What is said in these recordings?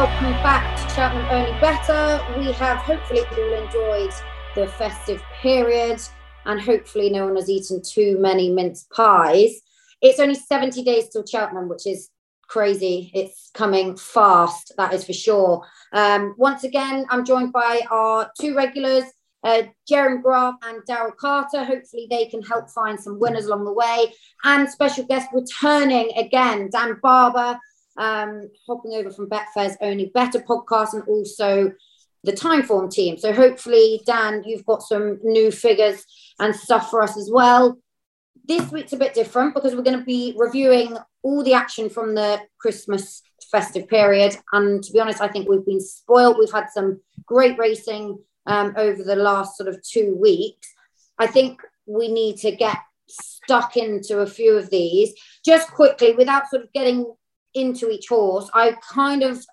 welcome back to Cheltenham Only Better. We have hopefully all enjoyed the festive period and hopefully no one has eaten too many mince pies. It's only 70 days till Cheltenham, which is crazy. It's coming fast, that is for sure. Um, once again, I'm joined by our two regulars, uh, Jeremy Graf and Daryl Carter. Hopefully, they can help find some winners along the way. And special guest returning again, Dan Barber, um, hopping over from Betfair's Only Better podcast and also the Timeform team. So, hopefully, Dan, you've got some new figures and stuff for us as well. This week's a bit different because we're going to be reviewing all the action from the Christmas festive period. And to be honest, I think we've been spoiled. We've had some great racing um, over the last sort of two weeks. I think we need to get stuck into a few of these just quickly without sort of getting into each horse. I kind of,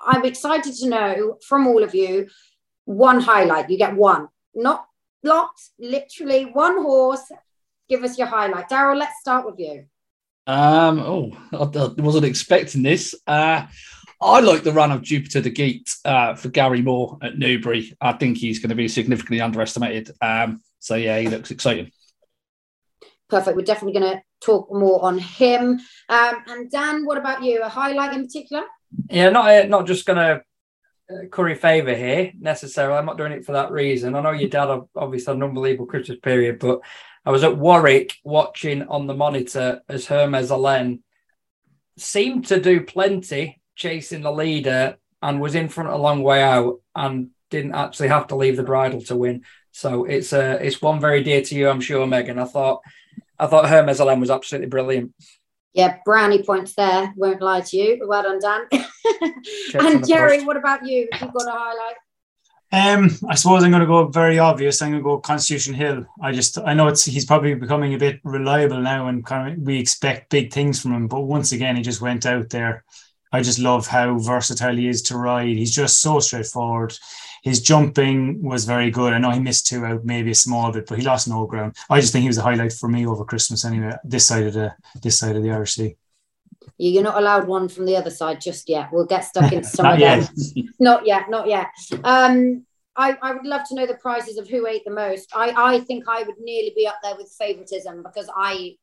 I'm excited to know from all of you one highlight. You get one, not lots, literally one horse. Give us your highlight. Daryl, let's start with you. Um, oh, I, wasn't expecting this. Uh, I like the run of Jupiter the Geet uh, for Gary Moore at Newbury. I think he's going to be significantly underestimated. Um, so yeah, he looks exciting. Perfect. We're definitely going to talk more on him. Um, and Dan, what about you? A highlight in particular? Yeah, not uh, not just going to uh, curry favour here necessarily. I'm not doing it for that reason. I know your dad obviously had an unbelievable Christmas period, but I was at Warwick watching on the monitor as Hermes Allen seemed to do plenty chasing the leader and was in front a long way out and didn't actually have to leave the bridle to win. So it's uh, it's one very dear to you, I'm sure, Megan. I thought I thought Hermes Allen was absolutely brilliant. Yeah, brownie points there. Won't lie to you. Well done, Dan. and Jerry, post. what about you? Have you got a highlight? Um, I suppose I'm going to go very obvious. I'm going to go Constitution Hill. I just I know it's he's probably becoming a bit reliable now, and kind of we expect big things from him. But once again, he just went out there I just love how versatile he is to ride. He's just so straightforward. His jumping was very good. I know he missed two out, maybe a small bit, but he lost no ground. I just think he was a highlight for me over Christmas anyway. This side of the this side of the RC. You're not allowed one from the other side just yet. We'll get stuck into some of them. not yet, not yet. Um, I, I would love to know the prizes of who ate the most. I, I think I would nearly be up there with favoritism because I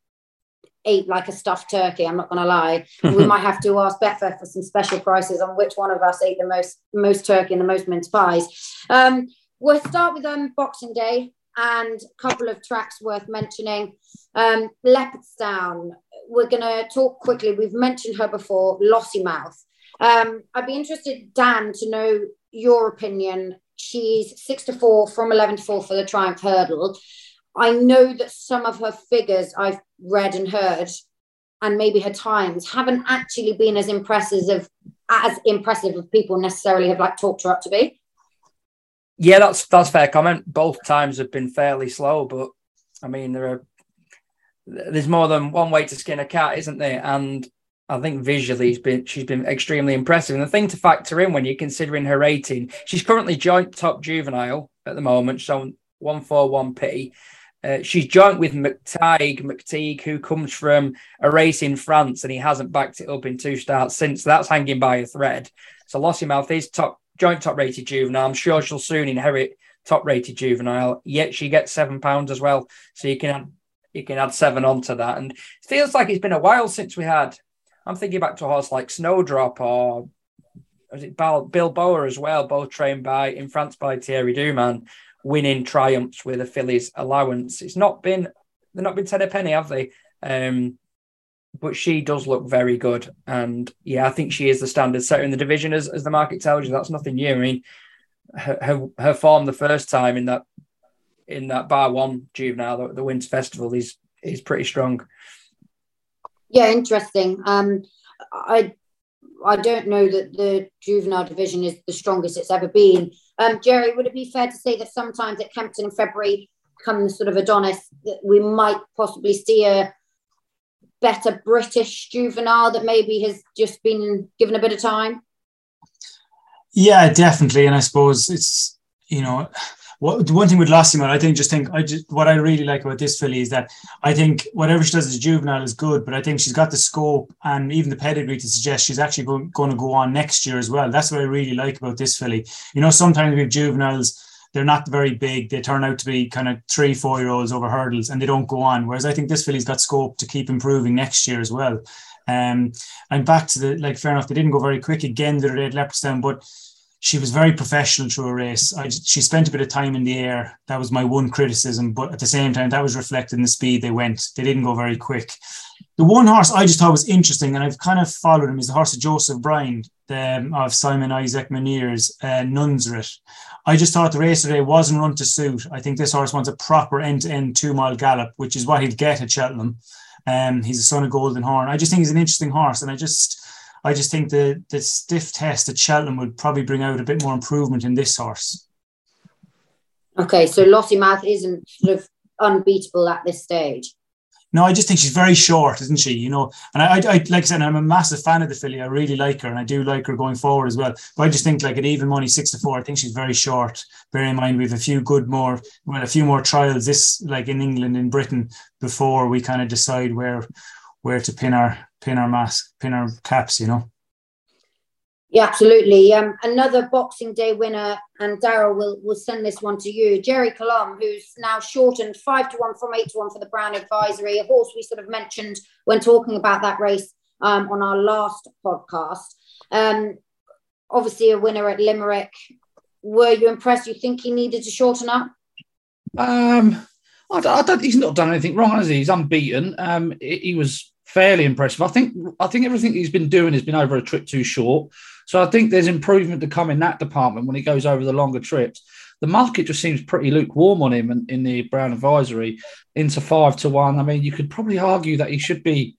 ate like a stuffed turkey. I'm not going to lie. we might have to ask Betfair for some special prices on which one of us ate the most most turkey and the most mince pies. Um, we'll start with um, Boxing Day and a couple of tracks worth mentioning. Um, Leopardstown. We're going to talk quickly. We've mentioned her before. Lossiemouth. Um, I'd be interested, Dan, to know your opinion. She's six to four from eleven to four for the Triumph Hurdle. I know that some of her figures I've read and heard, and maybe her times haven't actually been as impressive as as impressive as people necessarily have like talked her up to be. Yeah, that's that's fair comment. Both times have been fairly slow, but I mean there are there's more than one way to skin a cat, isn't there? And I think visually she's been she's been extremely impressive. And the thing to factor in when you're considering her rating, she's currently joint top juvenile at the moment, so one four one P. Uh, she's joint with McTighe, McTeague, who comes from a race in France and he hasn't backed it up in two starts since. That's hanging by a thread. So Lossiemouth is top joint top rated juvenile. I'm sure she'll soon inherit top rated juvenile. Yet she gets seven pounds as well. So you can add, you can add seven onto that. And it feels like it's been a while since we had. I'm thinking back to a horse like Snowdrop or was it Bilboa as well, both trained by in France by Thierry Doumen winning triumphs with a fillies allowance. It's not been they've not been ten a penny, have they? Um, but she does look very good, and yeah, I think she is the standard setter in the division, as, as the market tells you. That's nothing new. I mean, her, her, her form the first time in that in that bar one juvenile, the, the Winter Festival, is is pretty strong. Yeah, interesting. Um, I I don't know that the juvenile division is the strongest it's ever been. Um, Jerry, would it be fair to say that sometimes at Kempton in February comes sort of Adonis that we might possibly see a better British juvenile that maybe has just been given a bit of time? Yeah, definitely. And I suppose it's, you know, what the one thing with Lossiemouth, I think just think I just what I really like about this filly is that I think whatever she does as a juvenile is good, but I think she's got the scope and even the pedigree to suggest she's actually going, going to go on next year as well. That's what I really like about this filly. You know, sometimes with juveniles, they're not very big. They turn out to be kind of three, four year olds over hurdles and they don't go on. Whereas I think this filly's got scope to keep improving next year as well. Um, and back to the like, fair enough, they didn't go very quick again. They at Leopardstown, but she was very professional through a race. I, she spent a bit of time in the air. That was my one criticism, but at the same time, that was reflected in the speed they went. They didn't go very quick. The one horse I just thought was interesting, and I've kind of followed him, is the horse of Joseph O'Brien um, of Simon Isaac Munir's uh. I just thought the race today wasn't run to suit. I think this horse wants a proper end-to-end two-mile gallop, which is what he'd get at Cheltenham. Um, he's a son of Golden Horn. I just think he's an interesting horse, and I just I just think the the stiff test at Cheltenham would probably bring out a bit more improvement in this horse. Okay, so Lossiemouth isn't sort of unbeatable at this stage. No, I just think she's very short, isn't she? You know, and I, I, like I said, I'm a massive fan of the filly. I really like her, and I do like her going forward as well. But I just think, like at even money, six to four, I think she's very short. Bear in mind, we have a few good more, well, a few more trials this, like in England, in Britain, before we kind of decide where, where to pin our pin our mask, pin our caps. You know. Yeah, absolutely. Um, another Boxing Day winner, and Daryl will will send this one to you. Gerri Colombe, who's now shortened five to one from eight to one for the Brown Advisory, a horse we sort of mentioned when talking about that race um, on our last podcast. Um, obviously, a winner at Limerick. Were you impressed? You think he needed to shorten up? Um, I I don't, he's not done anything wrong, has he? He's unbeaten. Um, he was fairly impressive. I think I think everything he's been doing has been over a trip too short. So I think there's improvement to come in that department when he goes over the longer trips. The market just seems pretty lukewarm on him in, in the Brown advisory into five to one. I mean, you could probably argue that he should be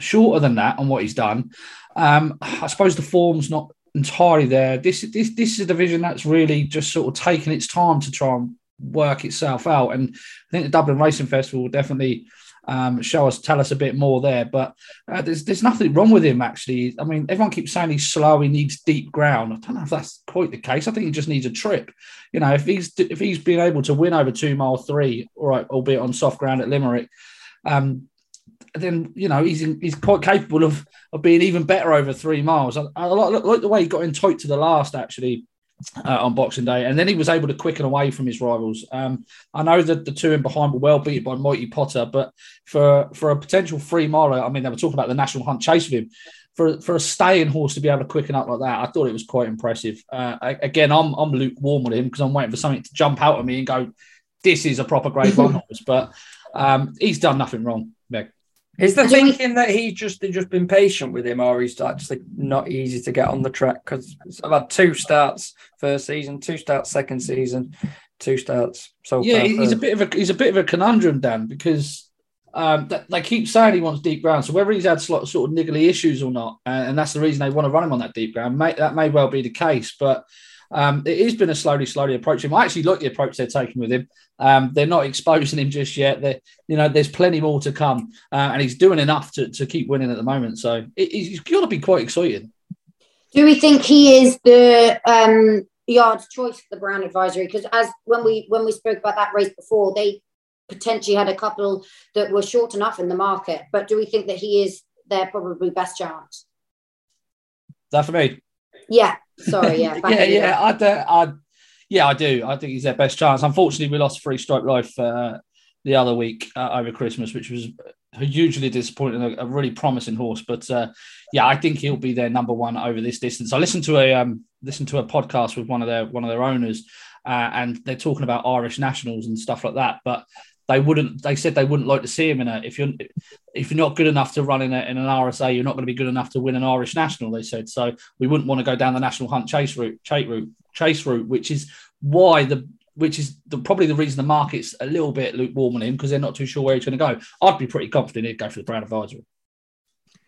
shorter than that on what he's done. Um, I suppose the form's not entirely there. This this this is a division that's really just sort of taken its time to try and work itself out. And I think the Dublin Racing Festival will definitely um, show us, tell us a bit more there. But uh, there's there's nothing wrong with him actually. I mean, everyone keeps saying he's slow, he needs deep ground. I don't know if that's quite the case. I think he just needs a trip. You know, if he's if he's been able to win over two mile three, all right, albeit on soft ground at Limerick. Um, then you know he's he's quite capable of of being even better over three miles. I, I like the way he got in tight to the last actually uh, on Boxing Day, and then he was able to quicken away from his rivals. Um, I know that the two in behind were well beaten by Mighty Potter, but for for a potential free miler, I mean, they were talking about the national hunt chase with him. For, for a staying horse to be able to quicken up like that, I thought it was quite impressive. Uh, again, I'm I'm lukewarm with him because I'm waiting for something to jump out at me and go, "This is a proper Grade One horse." But um, he's done nothing wrong, Meg. Is the thinking that he just just been patient with him, or he's actually not easy to get on the track? Because I've had two starts first season, two starts second season, two starts. So yeah, he's a bit of a he's a bit of a conundrum, Dan, because um, they keep saying he wants deep ground. So whether he's had sort of niggly issues or not, and that's the reason they want to run him on that deep ground, may, that may well be the case. But um, it has been a slowly, slowly approach him. I actually like the approach they're taking with him. Um, they're not exposing him just yet. They're, you know, there's plenty more to come, uh, and he's doing enough to, to keep winning at the moment. So it, he's got to be quite exciting. Do we think he is the um, yard's choice for the Brown advisory? Because as when we when we spoke about that race before, they potentially had a couple that were short enough in the market. But do we think that he is their probably best chance? That for me. Yeah. Sorry. Yeah. yeah. Yeah. I, do, I, yeah, I do. I think he's their best chance. Unfortunately, we lost Three Stripe Life uh, the other week uh, over Christmas, which was hugely disappointing. A, a really promising horse, but uh, yeah, I think he'll be their number one over this distance. I listened to a um, listened to a podcast with one of their one of their owners, uh, and they're talking about Irish nationals and stuff like that. But they wouldn't. They said they wouldn't like to see him in a. If you're if you're not good enough to run in, a, in an RSA, you're not going to be good enough to win an Irish national. They said so. We wouldn't want to go down the national hunt chase route, chase route, chase route, which is why the which is the, probably the reason the market's a little bit lukewarm on him because they're not too sure where he's going to go. I'd be pretty confident he'd go for the Brown Advisory.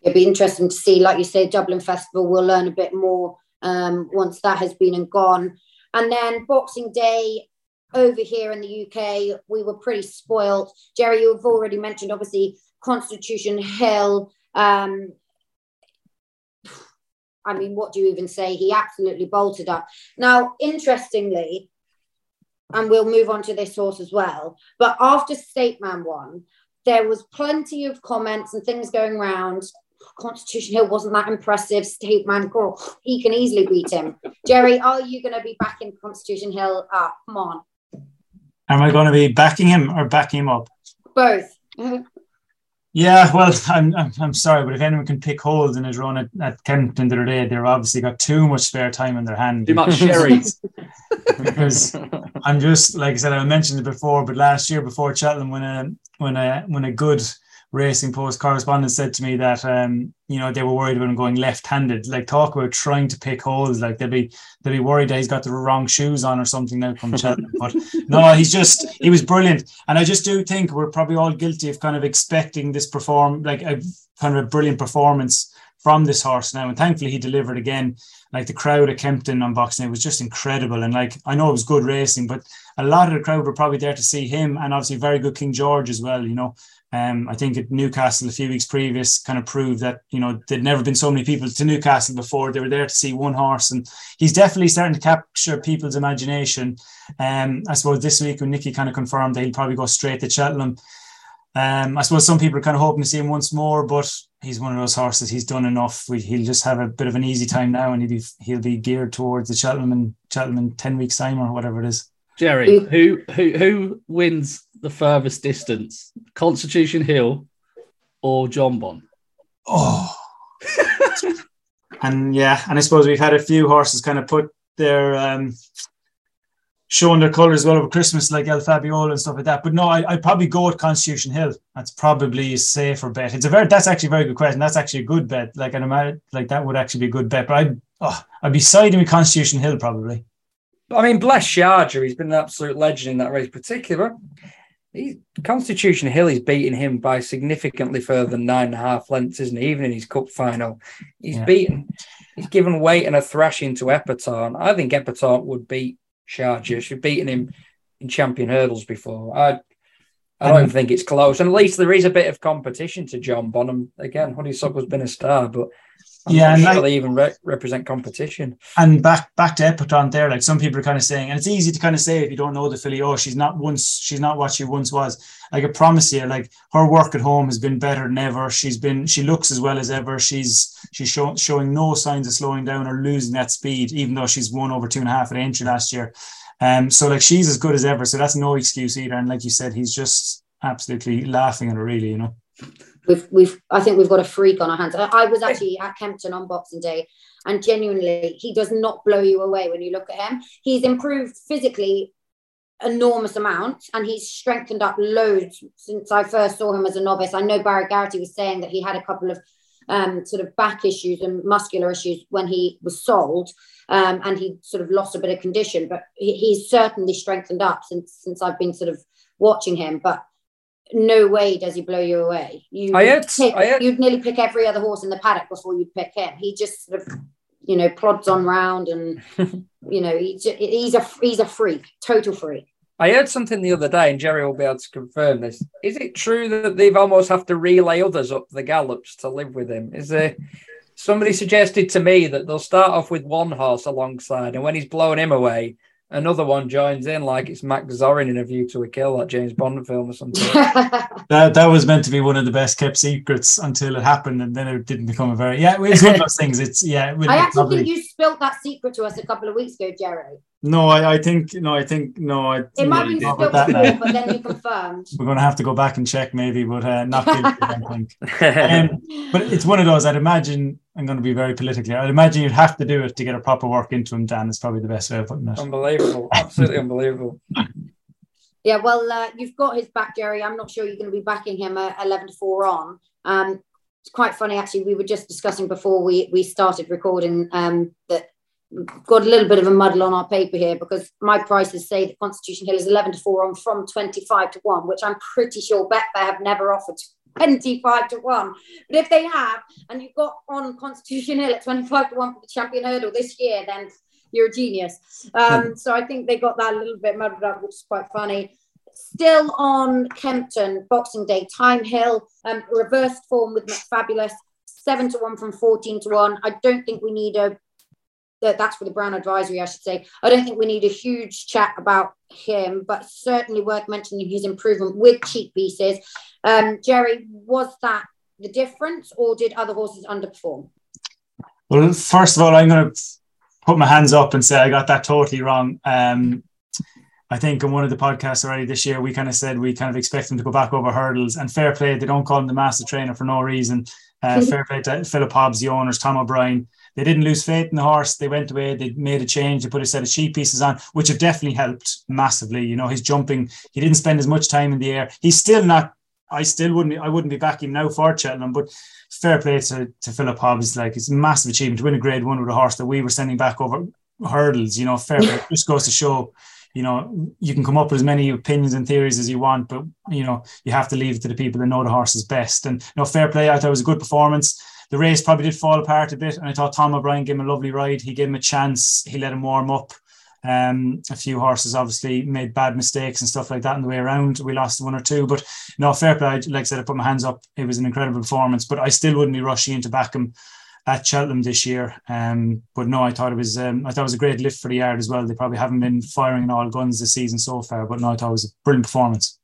It'd be interesting to see, like you say, Dublin Festival. We'll learn a bit more um, once that has been and gone. And then Boxing Day, over here in the UK, we were pretty spoilt. Jerry, you've already mentioned, obviously, Constitution Hill. Um, I mean, what do you even say? He absolutely bolted up. Now, interestingly, and we'll move on to this horse as well. But after State Man won, there was plenty of comments and things going around. Constitution Hill wasn't that impressive. State Man, oh, he can easily beat him. Jerry, are you going to be backing Constitution Hill up? Come on. Am I going to be backing him or backing him up? Both. Yeah, well, I'm, I'm, I'm sorry, but if anyone can pick holes in his run at, at Kempton the other day, they've obviously got too much spare time in their hand. Too much sherry. because I'm just like I said, I mentioned it before, but last year before Cheltenham, when a when a when a good Racing Post correspondent said to me that um, you know they were worried about him going left-handed. Like talk about trying to pick holes. Like they'd be they'd be worried that he's got the wrong shoes on or something now from Cheltenham. but no, he's just he was brilliant. And I just do think we're probably all guilty of kind of expecting this perform like a kind of a brilliant performance from this horse now. And thankfully he delivered again. Like the crowd at Kempton on Boxing Day was just incredible. And like I know it was good racing, but a lot of the crowd were probably there to see him and obviously very good King George as well, you know. Um, I think at Newcastle a few weeks previous kind of proved that you know there'd never been so many people to Newcastle before. They were there to see one horse, and he's definitely starting to capture people's imagination. Um, I suppose this week when Nicky kind of confirmed that he'll probably go straight to Cheltenham. Um, I suppose some people are kind of hoping to see him once more, but he's one of those horses. He's done enough. We, he'll just have a bit of an easy time now, and he'll be he'll be geared towards the Cheltenham and Cheltenham in ten weeks time or whatever it is. Jerry, who who who wins the furthest distance, Constitution Hill or Jonbon? Oh, and yeah, and I suppose we've had a few horses kind of put their um, showing their colours well over Christmas, like El Fabiolo and stuff like that. But no, I would probably go with Constitution Hill. That's probably a safer bet. It's a very that's actually a very good question. That's actually a good bet. Like an imagine like that would actually be a good bet. But I'd oh, I'd be siding with Constitution Hill probably. I mean, bless Sharjah, he's been an absolute legend in that race, particular. He, Constitution Hill is beating him by significantly further than nine and a half lengths, isn't he? Even in his cup final, he's yeah. beaten. He's given weight and a thrashing to Epatante. I think Epatante would beat Sharjah. She's beaten him in champion hurdles before. I, I don't um, think it's close. And at least there is a bit of competition to John Bonham. again, Honeysuckle's been a star, but I'm yeah, and sure like, they even re- represent competition. And back back to Epatante there, like some people are kind of saying, and it's easy to kind of say if you don't know the filly, oh, she's not once, she's not what she once was. Like I promise you, like her work at home has been better than ever. She's been, she looks as well as ever. She's she's show, showing no signs of slowing down or losing that speed, even though she's won over two and a half at Aintree last year. Um, so like she's as good as ever. So that's no excuse either. And like you said, he's just absolutely laughing at her, really, you know we've we've I think we've got a freak on our hands. I, I was actually at Kempton on Boxing Day, and genuinely, he does not blow you away when you look at him. He's improved physically enormous amount and he's strengthened up loads since I first saw him as a novice. I know Barrett Garrity was saying that he had a couple of um, sort of back issues and muscular issues when he was sold um, and he sort of lost a bit of condition, but he, he's certainly strengthened up since since I've been sort of watching him. But no way does he blow you away. You I had, pick, I had, you'd nearly pick every other horse in the paddock before you'd pick him. He just sort of, you know, plods on round, and you know, he, he's a he's a freak, total freak. I heard something the other day, and Jerry will be able to confirm this. Is it true that they've almost have to relay others up the gallops to live with him? Is there somebody suggested to me that they'll start off with one horse alongside, and when he's blowing him away, another one joins in like it's Max Zorin in A View to a Kill, that James Bond film or something. that that was meant to be one of the best kept secrets until it happened, and then it didn't become a very yeah. It's one of those things. It's yeah. I actually probably... think you spilt that secret to us a couple of weeks ago, Jerry. No, I, I think no, I think no. I it might be spilled before, now. but then you confirmed. We're going to have to go back and check maybe, but uh, not guilty, I think. Um, but it's one of those. I'd imagine I'm going to be very politically. I'd imagine you'd have to do it to get a proper work into him. Dan is probably the best way of putting it. Unbelievable, absolutely unbelievable. Yeah, well, uh, you've got his back, Jerry. I'm not sure you're going to be backing him at 11 to 4 on. Um, it's quite funny, actually. We were just discussing before we, we started recording um, that got a little bit of a muddle on our paper here because my prices say that Constitution Hill is 11 to 4 on from 25 to 1, which I'm pretty sure Betfair have never offered 25 to 1. But if they have, and you've got on Constitution Hill at 25 to 1 for the champion hurdle this year, then you're a genius. Um, hmm. so I think they got that a little bit muddled up, which is quite funny. Still on Kempton, Boxing Day, Thyme Hill, um, reversed form with McFabulous, seven to one from 14 to one. I don't think we need a that's for the Brown Advisory, I should say. I don't think we need a huge chat about him, but certainly worth mentioning his improvement with cheekpieces. Um, Jerry, was that the difference, or did other horses underperform? Well, first of all, I'm going to put my hands up and say I got that totally wrong. Um, I think in one of the podcasts already this year, we kind of said we kind of expect him to go back over hurdles. And fair play, they don't call him the master trainer for no reason. Uh, fair play to Philip Hobbs, the owners, Tom O'Brien. They didn't lose faith in the horse. They went away. They made a change. They put a set of cheekpieces on, which have definitely helped massively. You know, his jumping. He didn't spend as much time in the air. He's still not. I still wouldn't. I wouldn't be backing now for Cheltenham, but fair play to, to Philip Hobbs. Like it's a massive achievement to win a Grade One with a horse that we were sending back over hurdles. You know, fair play. just goes to show you know, you can come up with as many opinions and theories as you want, but you know, you have to leave it to the people that know the horses best. And you know, fair play. I thought it was a good performance. The race probably did fall apart a bit, and I thought Tom O'Brien gave him a lovely ride. He gave him a chance. He let him warm up. Um, a few horses obviously made bad mistakes and stuff like that in the way around. We lost one or two, but no, fair play. Like I said, I put my hands up. It was an incredible performance, but I still wouldn't be rushing into back him at Cheltenham this year. Um, but no, I thought it was um, I thought it was a great lift for the yard as well. They probably haven't been firing all guns this season so far, but no, I thought it was a brilliant performance.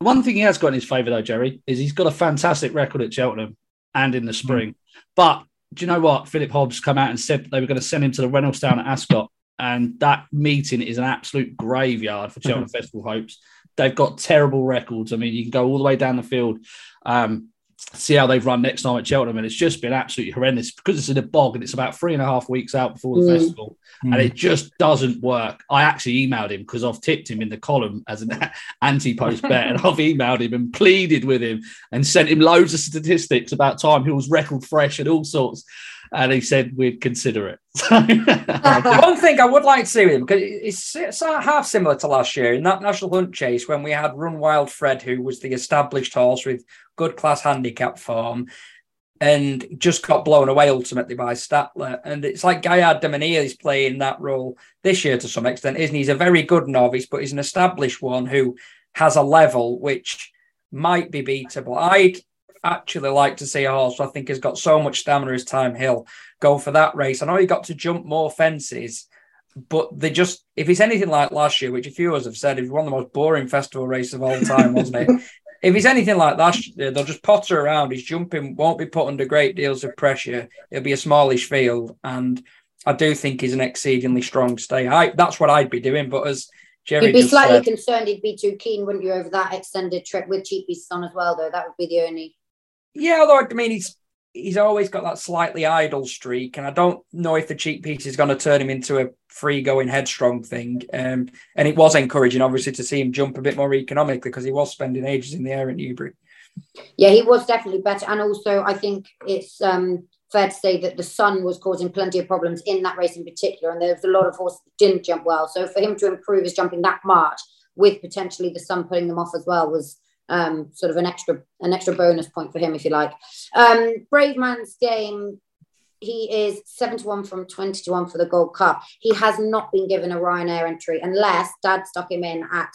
One thing he has got in his favour though, Jerry, is he's got a fantastic record at Cheltenham and in the spring. Mm. But do you know what? Philip Hobbs come out and said they were going to send him to the Reynoldstown at Ascot, and that meeting is an absolute graveyard for Cheltenham Festival hopes. They've got terrible records. I mean, you can go all the way down the field. Um, see how they've run next time at Cheltenham, and it's just been absolutely horrendous because it's in a bog and it's about three and a half weeks out before the mm. festival, mm. and it just doesn't work. I actually emailed him because I've tipped him in the column as an anti-post bet, and I've emailed him and pleaded with him and sent him loads of statistics about time he was record fresh and all sorts and he said we'd consider it. One thing I would like to see with him because it's, it's half similar to last year in that national hunt chase when we had Run Wild Fred, who was the established horse with good class handicap form, and just got blown away ultimately by Statler. And it's like Gaillard Mesnil is playing that role this year to some extent, isn't he? He's a very good novice, but he's an established one who has a level which might be beatable. I'd actually like to see a horse I think has got so much stamina as Thyme Hill go for that race. I know he got to jump more fences, but they just, if it's anything like last year, which a few of us have said, it was one of the most boring festival races of all time, wasn't it? If he's anything like that, they'll just potter around. His jumping won't be put under great deals of pressure. It'll be a smallish field. And I do think he's an exceedingly strong stay. I, that's what I'd be doing. But as Jerry You'd be slightly said, concerned he'd be too keen, wouldn't you, over that extended trip with cheekpieces on as well, though? That would be the only yeah, although I mean he's he's always got that slightly idle streak, and I don't know if the cheekpiece is going to turn him into a free going headstrong thing. Um, and it was encouraging, obviously, to see him jump a bit more economically because he was spending ages in the air at Newbury. Yeah, he was definitely better, and also I think it's um, fair to say that the sun was causing plenty of problems in that race in particular, and there was a lot of horses that didn't jump well. So for him to improve his jumping that much, with potentially the sun putting them off as well, was um, sort of an extra an extra bonus point for him, if you like. Um, Bravemansgame. he is seven to one from twenty to one for the Gold Cup. He has not been given a Ryanair entry unless Dad stuck him in at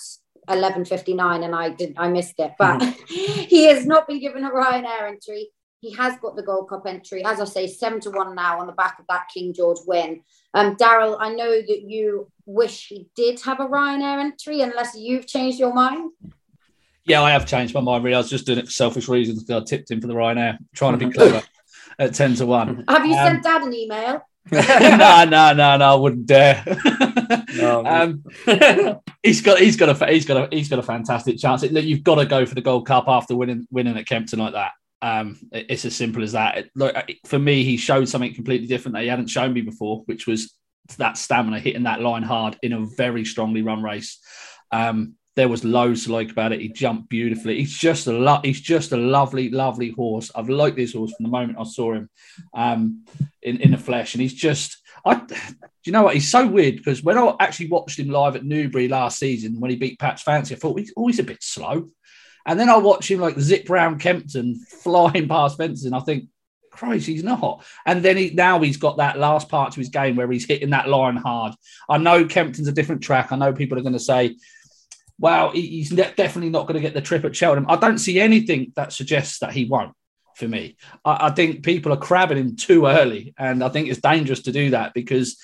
11.59 and I did I missed it, but mm-hmm. he has not been given a Ryanair entry. He has got the Gold Cup entry, as I say, seven to one now on the back of that King George win. Um, Daryl, I know that you wish he did have a Ryanair entry, unless you've changed your mind. Yeah, I have changed my mind. Really, I was just doing it for selfish reasons because I tipped him for the Ryanair, trying to be clever at ten to one. Have you um, sent Dad an email? no, no, no, no, I wouldn't dare. no, um, he's got, he's got a, he's got a, he's got a fantastic chance. Look, You've got to go for the Gold Cup after winning, winning at Kempton like that. Um, it's as simple as that. It, look, for me, he showed something completely different that he hadn't shown me before, which was that stamina hitting that line hard in a very strongly run race. Um, there was loads to like about it. He jumped beautifully. He's just a he's just a lovely, lovely horse. I've liked this horse from the moment I saw him um, in in the flesh, and he's just. I, do you know what? He's so weird because when I actually watched him live at Newbury last season when he beat Patch Fancy, I thought he's always a bit slow. And then I watch him like zip round Kempton, flying past fences, and I think, Christ, he's not. And then he now he's got that last part to his game where he's hitting that line hard. I know Kempton's a different track. I know people are going to say well, he's definitely not going to get the trip at Cheltenham. I don't see anything that suggests that he won't. for me. I, I, think people are crabbing him too early, and I think it's dangerous to do that because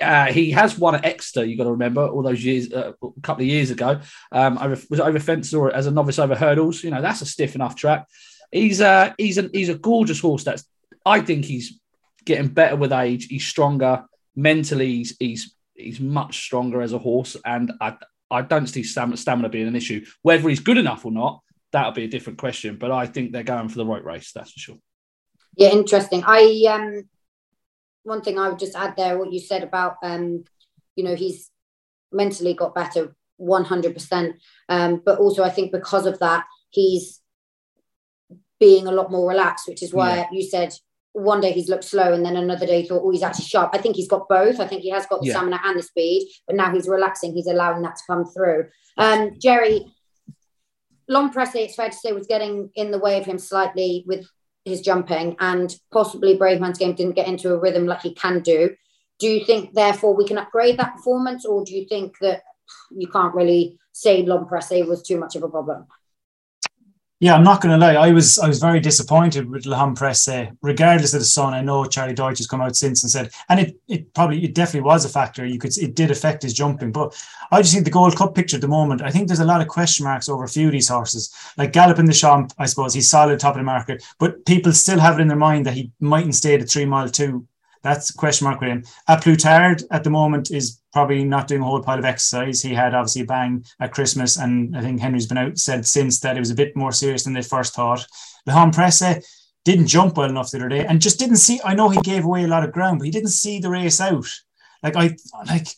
uh, he has won at Exeter. You got to remember all those years, uh, a couple of years ago. Um, was over fence or as a novice over hurdles. You know that's a stiff enough track. He's uh, he's a he's a gorgeous horse. That's I think he's getting better with age. He's stronger mentally. He's he's, he's much stronger as a horse, and I I don't see stamina being an issue. Whether he's good enough or not, that'll be a different question. But I think they're going for the right race. That's for sure. Yeah, interesting. I um, one thing I would just add there, what you said about um, you know, he's mentally got better, one hundred percent. Um, but also I think because of that, he's being a lot more relaxed, which is why yeah. you said one day he's looked slow and then another day he thought, oh, he's actually sharp. I think he's got both. I think he has got the yeah. stamina and the speed, but now he's relaxing. He's allowing that to come through. Um, Jerry, L'Homme Presse, it's fair to say, was getting in the way of him slightly with his jumping, and possibly Bravemansgame didn't get into a rhythm like he can do. Do you think, therefore, we can upgrade that performance, or do you think that you can't really say L'Homme Presse was too much of a problem? Yeah, I'm not going to lie. I was I was very disappointed with L'Homme Presse, uh, regardless of the sun. I know Charlie Deutsch has come out since and said, and it it probably it definitely was a factor. You could it did affect his jumping, but I just think the Gold Cup picture at the moment. I think there's a lot of question marks over a few of these horses, like Galopin Des Champs. I suppose he's solid top of the market, but people still have it in their mind that he mightn't stay at three mile two that's question mark with him. A Plus Tard at the moment is probably not doing a whole pile of exercise. He had obviously a bang at Christmas, and I think Henry's been out said since that it was a bit more serious than they first thought. L'Homme Presse didn't jump well enough the other day, and just didn't see. I know he gave away a lot of ground, but he didn't see the race out. Like I like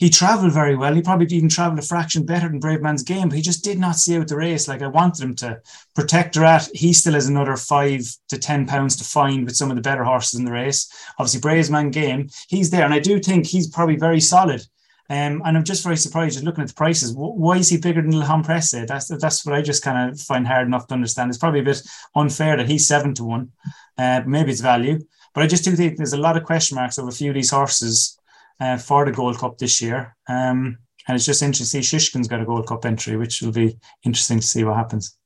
he travelled very well. He probably even travelled a fraction better than Brave Man's Bravemansgame, but he just did not see out the race. Like I wanted him to Protectorat. He still has another five to ten pounds to find with some of the better horses in the race. Obviously, Bravemansgame, he's there, and I do think he's probably very solid. Um, and I'm just very surprised just looking at the prices. Why is he bigger than L'Homme Presse? That's that's what I just kind of find hard enough to understand. It's probably a bit unfair that he's seven to one. Uh, maybe it's value, but I just do think there's a lot of question marks over a few of these horses uh, for the Gold Cup this year. Um, and it's just interesting to see Shishkin's got a Gold Cup entry, which will be interesting to see what happens.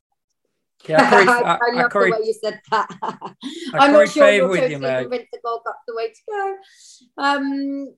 Yeah, I, I, I, I love the way you said that. I'm not sure you're totally you, convinced the Gold Cup's the way to go. Um,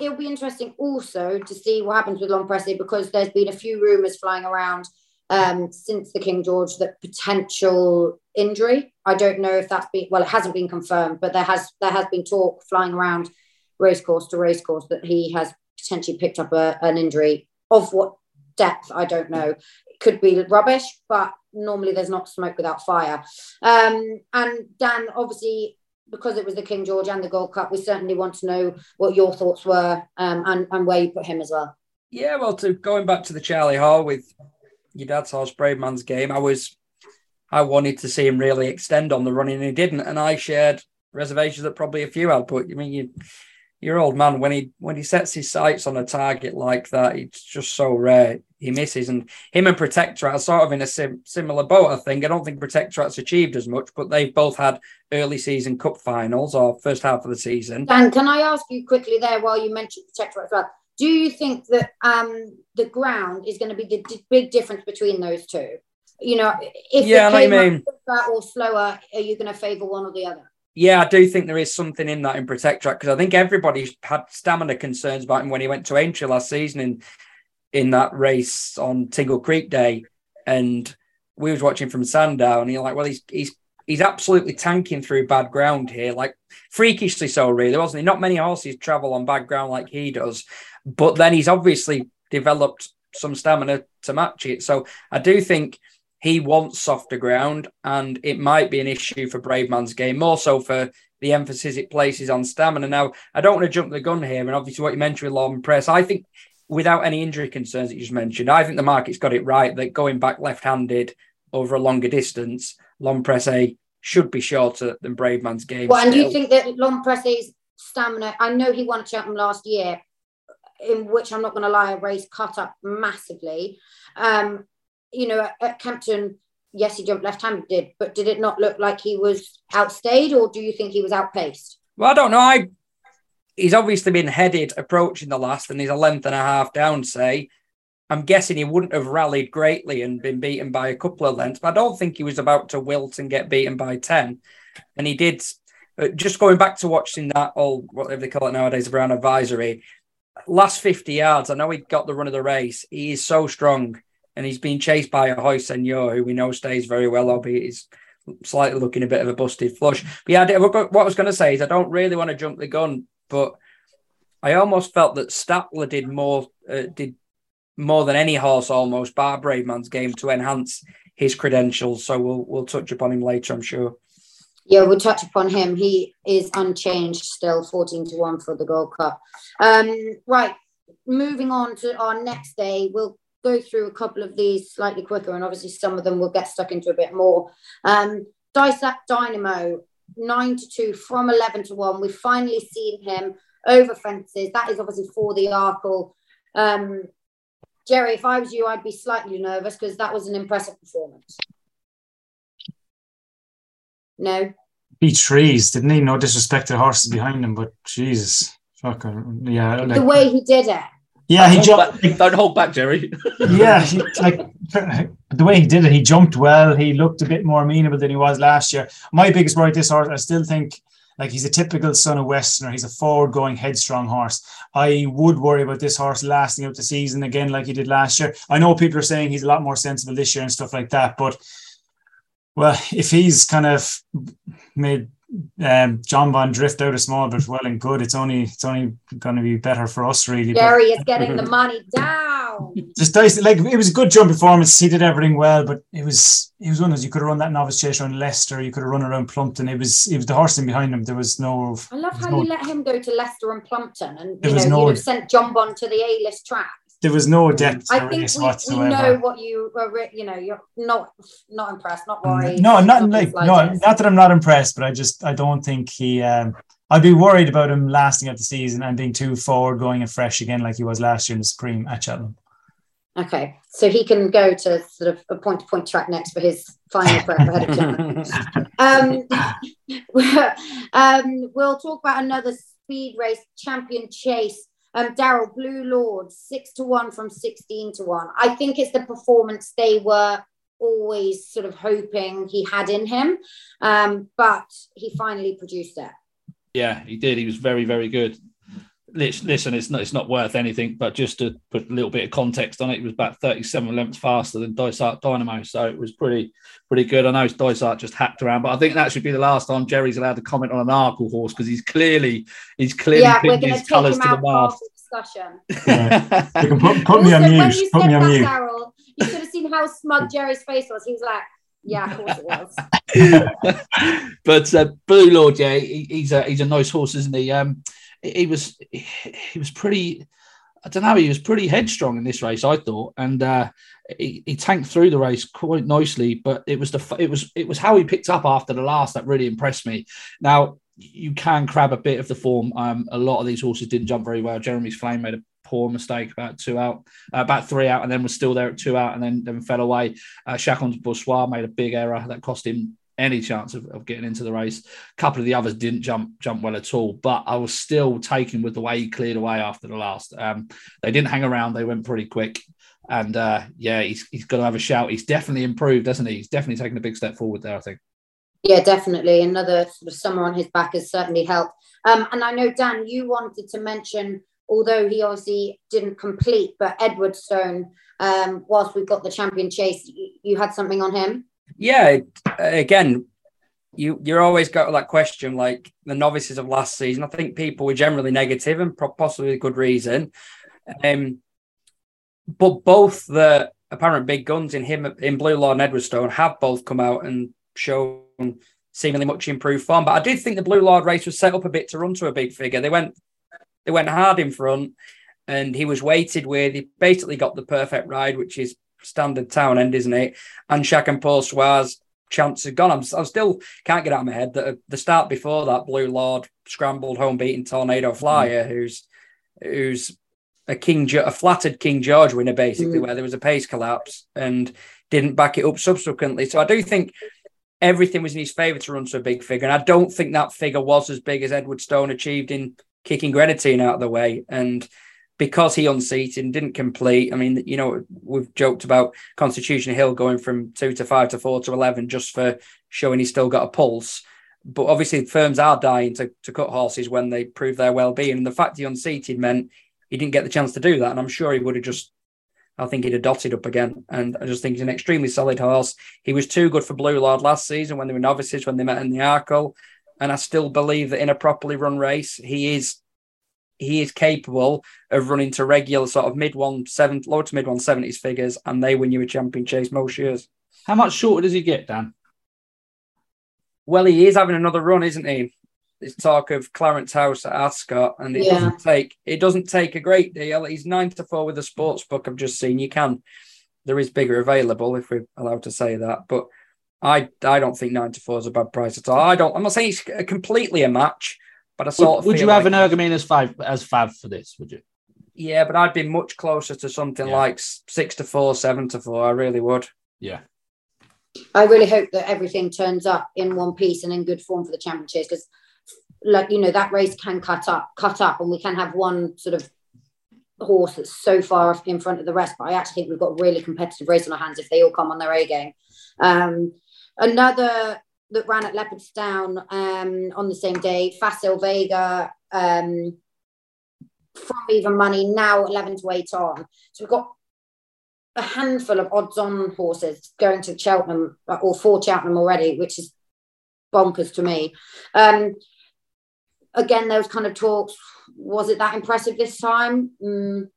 it'll be interesting also to see what happens with L'Homme Presse because there's been a few rumours flying around um, since the King George that potential injury. I don't know if that's been well, it hasn't been confirmed, but there has there has been talk flying around racecourse to racecourse that he has potentially picked up a, an injury of what depth I don't know. It could be rubbish, but normally there's not smoke without fire. Um, and Dan, obviously, because it was the King George and the Gold Cup, we certainly want to know what your thoughts were um, and, and where you put him as well. Yeah, well, to going back to the Charlie Hall with your dad's horse Bravemansgame, I was I wanted to see him really extend on the running, and he didn't. And I shared reservations that probably a few had. But I mean, you, your old man when he when he sets his sights on a target like that, it's just so rare he misses. And him and Protectorat are sort of in a sim, similar boat. I think I don't think Protectorat's achieved as much, but they've both had early season cup finals or first half of the season. Dan, can I ask you quickly there while you mentioned Protectorat as well? Do you think that um, the ground is going to be the d- big difference between those two? You know, if yeah, I mean, or slower, are you going to favour one or the other? Yeah, I do think there is something in that in Protectorat because I think everybody had stamina concerns about him when he went to Aintree last season in in that race on Tingle Creek Day, and we was watching from Sandown, and you're like, well, he's he's he's absolutely tanking through bad ground here, like freakishly so, really, wasn't he? Not many horses travel on bad ground like he does, but then he's obviously developed some stamina to match it. So I do think he wants softer ground, and it might be an issue for Bravemansgame, more so for the emphasis it places on stamina. Now, I don't want to jump the gun here, and obviously what you mentioned with L'Homme Presse, I think without any injury concerns that you just mentioned, I think the market's got it right that going back left-handed over a longer distance, L'Homme Presse should be shorter than Bravemansgame. Well, and do you think that L'Homme Presse's stamina? I know he won a Cheltenham last year, in which I'm not going to lie, a race cut up massively. Um, you know, at, at Kempton, yes, he jumped left-handed, did. but did it not look like he was outstayed, or do you think he was outpaced? Well, I don't know. I he's obviously been headed approaching the last, and he's a length and a half down, say. I'm guessing he wouldn't have rallied greatly and been beaten by a couple of lengths, but I don't think he was about to wilt and get beaten by 10. And he did. Uh, just going back to watching that old, whatever they call it nowadays, Brown advisory, last 50 yards, I know he got the run of the race. He is so strong and he's been chased by Ahoy Senor, who we know stays very well, albeit he's slightly looking a bit of a busted flush. But yeah, what I was going to say is I don't really want to jump the gun, but I almost felt that Statler did more, uh, did more than any horse almost, bar Bravemansgame to enhance his credentials. So we'll we'll touch upon him later, I'm sure. Yeah, we'll touch upon him. He is unchanged still, 14 to 1 for the Gold Cup. Um, right, moving on to our next day, we'll go through a couple of these slightly quicker, and obviously some of them will get stuck into a bit more. Um, Dysart Dynamo, 9 to 2 from 11 to 1. We've finally seen him over fences. That is obviously for the Arkle. Um, Jerry, if I was you, I'd be slightly nervous because that was an impressive performance. No. Beat trees, didn't he? No disrespect to the horses behind him, but Jesus, fucking yeah. Like, the way he did it. Yeah, he jumped. Back, don't hold back, Jerry. yeah, he, like the way he did it, he jumped well. He looked a bit more amenable than he was last year. My biggest worry this horse, I still think like he's a typical son of Westerner. He's a forward-going, headstrong horse. I would worry about this horse lasting out the season again, like he did last year. I know people are saying he's a lot more sensible this year and stuff like that, but well, if he's kind of made um, Jonbon drift out a small bit, well and good. It's only it's only going to be better for us, really. Gary but, is getting the money down. Just nice, like it was a good jump performance. He did everything well, but it was it was one of those you could have run that novice chase around Leicester. You could have run around Plumpton. It was it was the horse in behind him. There was no. I love how no, you let him go to Leicester and Plumpton, and you know no, you'd have sent Jonbon to the A list track there was no depth. I think we, we, know what you were. You know, you're not not impressed, not worried. No, not like, no, not that I'm not impressed, but I just I don't think he. Um, I'd be worried about him lasting out the season and being too forward going and fresh again like he was last year in the Supreme at Cheltenham. Okay, so he can go to sort of a point to point track next for his final prep ahead of Cheltenham. um, um, we'll talk about another speed race champion chase um, Daryl, Blue Lord, six to one from 16 to one. I think it's the performance they were always sort of hoping he had in him, um, but he finally produced it. Yeah, he did. He was very, very good listen, it's not it's not worth anything, but just to put a little bit of context on it, it was about 37 lengths faster than Dysart Dynamo, so it was pretty pretty good. I know Dysart just hacked around, but I think that should be the last time Jerry's allowed to comment on an Arkle horse because he's clearly he's clearly yeah, we're his colours to the mast. Discussion. Yeah. you can put, put me on mute. Put me on mute. Daryl, you should have seen how smug Jerry's face was. He was like. Yeah, of course it was. but uh, Blue Lord, yeah, he, he's a he's a nice horse, isn't he? Um, he was he was pretty. I don't know. He was pretty headstrong in this race, I thought, and uh, he, he tanked through the race quite nicely. But it was the it was it was how he picked up after the last that really impressed me. Now you can crab a bit of the form. Um, a lot of these horses didn't jump very well. Jeremy's Flame made a poor mistake about two out, uh, about three out, and then was still there at two out, and then then fell away. Uh, Chacun Pour Soi made a big error that cost him any chance of, of getting into the race. A couple of the others didn't jump jump well at all, but I was still taken with the way he cleared away after the last. Um, they didn't hang around; they went pretty quick. And uh, yeah, he's he's got to have a shout. He's definitely improved, hasn't he? He's definitely taken a big step forward there. I think. Yeah, definitely. Another sort of summer on his back has certainly helped. Um, and I know Dan, you wanted to mention, although he obviously didn't complete, but Edwardstone. Um, whilst we've got the champion chase, you had something on him yeah, again, you you're always got that question like the novices of last season. I think people were generally negative and possibly a good reason. Um, but both the apparent big guns in him in Blue Lord and Edwardstone have both come out and shown seemingly much improved form. But I did think the Blue Lord race was set up a bit to run to a big figure. They went they went hard in front and he was weighted with he basically got the perfect ride, which is standard town end, isn't it? And Chacun Pour Soi chance had gone. I'm, I still can't get out of my head that the start before that, Blue Lord scrambled home beating Tornado Flyer, mm. who's who's a King a flattered King George winner basically, mm. where there was a pace collapse and didn't back it up subsequently. So I do think everything was in his favour to run to a big figure, and I don't think that figure was as big as Edwardstone achieved in kicking Greaneteen out of the way and because he unseated and didn't complete. I mean, you know, we've joked about Constitution Hill going from two to five to four to 11 just for showing he's still got a pulse. But obviously, firms are dying to, to cut horses when they prove their well being. And the fact he unseated meant he didn't get the chance to do that. And I'm sure he would have just, I think he'd have dotted up again. And I just think he's an extremely solid horse. He was too good for Blue Lord last season when they were novices, when they met in the Arkle. And I still believe that in a properly run race, he is he is capable of running to regular sort of mid one seven, low to mid one seventies figures, and they win you a champion chase most years. How much shorter does he get, Dan? Well, he is having another run, isn't he? There's talk of Clarence House at Ascot, and it yeah. doesn't take it doesn't take a great deal. He's nine to four with the sports book I've just seen. You can there is bigger available if we're allowed to say that, but I I don't think nine to four is a bad price at all. I don't. I'm not saying it's completely a match, but I sort would, would you have like an Ergomean as five as five for this? Would you? Yeah, but I'd be much closer to something yeah. like six to four, seven to four. I really would. Yeah. I really hope that everything turns up in one piece and in good form for the championships because, like you know, that race can cut up, cut up, and we can have one sort of horse that's so far in front of the rest. But I actually think we've got a really competitive race on our hands if they all come on their A game. Um, another that ran at Leopardstown um, on the same day, Facile Vega um, from even money now 11 to 8 on. So we've got a handful of odds on horses going to Cheltenham or for Cheltenham already, which is bonkers to me. Um, again, those kind of talks, was it that impressive this time? Mm,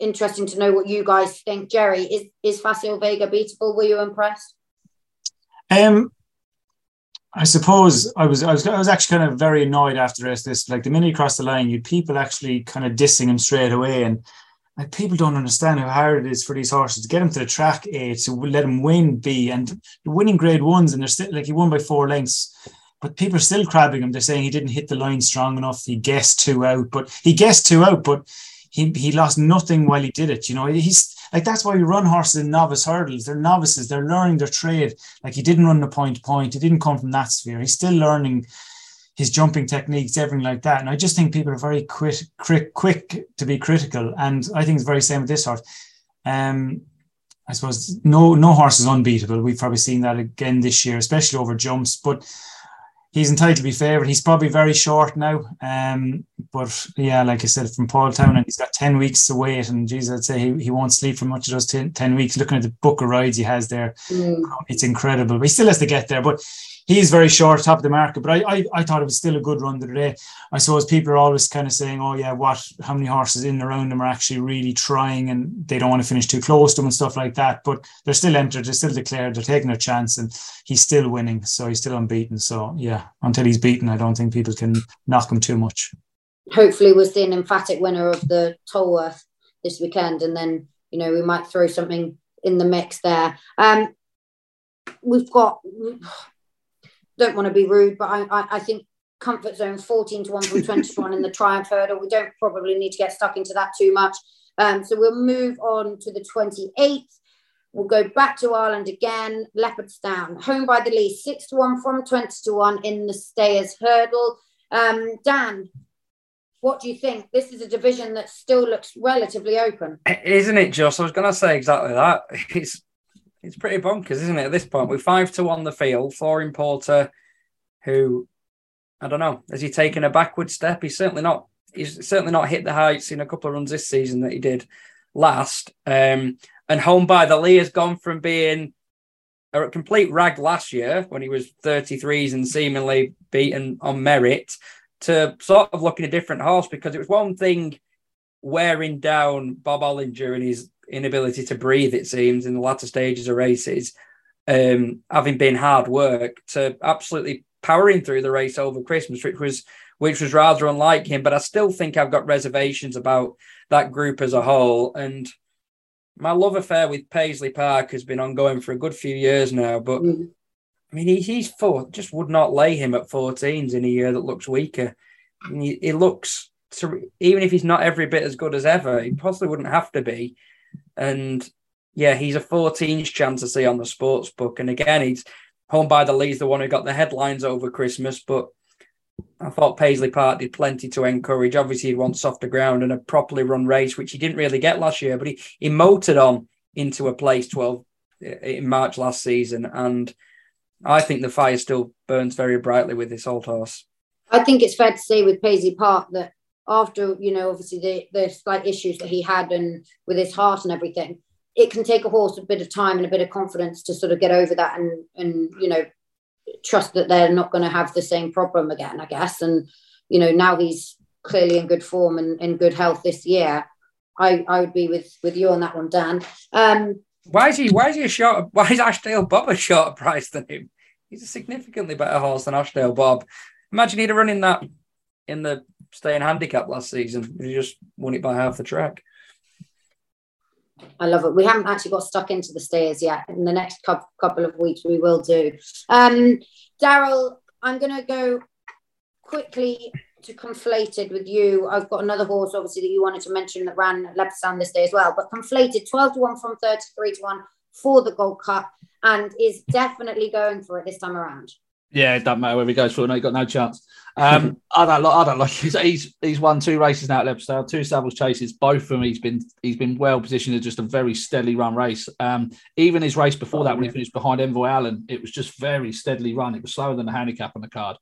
interesting to know what you guys think. Jerry, is, is Facile Vega beatable? Were you impressed? Um, I suppose I was I was I was actually kind of very annoyed after this. This like the minute he crossed the line, you people actually kind of dissing him straight away, and like people don't understand how hard it is for these horses to get him to the track A to let him win B, and winning Grade Ones, and they're still like he won by four lengths, but people are still crabbing him. They're saying he didn't hit the line strong enough. He guessed two out, but he guessed two out, but he he lost nothing while he did it. You know, he's like that's why you run horses in novice hurdles. They're novices. They're learning their trade. Like he didn't run the point. He didn't come from that sphere. He's still learning his jumping techniques, everything like that. And I just think people are very quick, quick, quick to be critical. And I think it's very same with this horse. Um, I suppose no no horse is unbeatable. We've probably seen that again this year, especially over jumps. But he's entitled to be favoured. He's probably very short now. Um, but yeah, like I said, from Paul Town, and he's got 10 weeks to wait. And geez, I'd say he, he won't sleep for much of those 10, 10 weeks. Looking at the book of rides he has there, mm. it's incredible. But he still has to get there. But he's very short, top of the market. But I, I, I thought it was still a good run today. I suppose people are always kind of saying, oh, yeah, what, how many horses in and around them are actually really trying and they don't want to finish too close to them and stuff like that. But they're still entered, they're still declared, they're taking a chance and he's still winning. So he's still unbeaten. So yeah, until he's beaten, I don't think people can knock him too much. Hopefully, we'll an emphatic winner of the Tolworth this weekend. And then, you know, we might throw something in the mix there. Um, we've got don't want to be rude, but I, I, I think comfort zone 14 to 1 from 20 to 1 in the triumph hurdle. We don't probably need to get stuck into that too much. Um, so we'll move on to the 28th. We'll go back to Ireland again. Leopardstown, home by the least, 6 to 1 from 20 to 1 in the Stayers hurdle. Um, Dan, what do you think? This is a division that still looks relatively open. Isn't it, Josh? I was going to say exactly that. It's it's pretty bonkers, isn't it? At this point, we're five to one the field, Flooring Porter, who I don't know, has he taken a backward step? He's certainly not. He's certainly not hit the heights in a couple of runs this season that he did last. Um, and Home by the Lee has gone from being a complete rag last year when he was 33s and seemingly beaten on merit to sort of looking a different horse because it was one thing wearing down Bob Olinger and his inability to breathe, it seems, in the latter stages of races, um, having been hard work, to absolutely powering through the race over Christmas, which was which was rather unlike him. But I still think I've got reservations about that group as a whole. And my love affair with Paisley Park has been ongoing for a good few years now. But mm. I mean, he, he's four, just would not lay him at 14s in a year that looks weaker. He, he looks to, even if he's not every bit as good as ever, he possibly wouldn't have to be. And yeah, he's a 14th chance to see on the sports book. And again, he's home by the Lee's the one who got the headlines over Christmas, but I thought Paisley Park did plenty to encourage. Obviously, he wants softer ground and a properly run race, which he didn't really get last year, but he, he motored on into a place 12 in March last season. And I think the fire still burns very brightly with this old horse. I think it's fair to say with Paisley Park that after, you know, obviously the, the slight issues that he had and with his heart and everything, it can take a horse a bit of time and a bit of confidence to sort of get over that and, and you know, trust that they're not going to have the same problem again, I guess. And, you know, now he's clearly in good form and in good health this year. I, I would be with with you on that one, Dan. Um, why is he why is he a short why is Ashdale Bob a shorter price than him? He's a significantly better horse than Ashdale Bob. Imagine he'd have run in that in the staying handicap last season. He just won it by half the track. I love it. We haven't actually got stuck into the stairs yet. In the next couple of weeks, we will do. Um, Daryl, I'm going to go quickly to conflated with you. I've got another horse, obviously, that you wanted to mention that ran Leopardstown this day as well. But conflated 12 to 1 from 33 to 1 for the Gold Cup and is definitely going for it this time around. Yeah, it doesn't matter where he goes for. No, he got no chance. Um, I don't like. I don't like. He's, he's won two races now at Leopardstown, two Savills chases. Both of them, he's been he's been well positioned. in Just a very steadily run race. Um, even his race before that, when he finished behind Envoy Allen, it was just very steadily run. It was slower than the handicap on the card,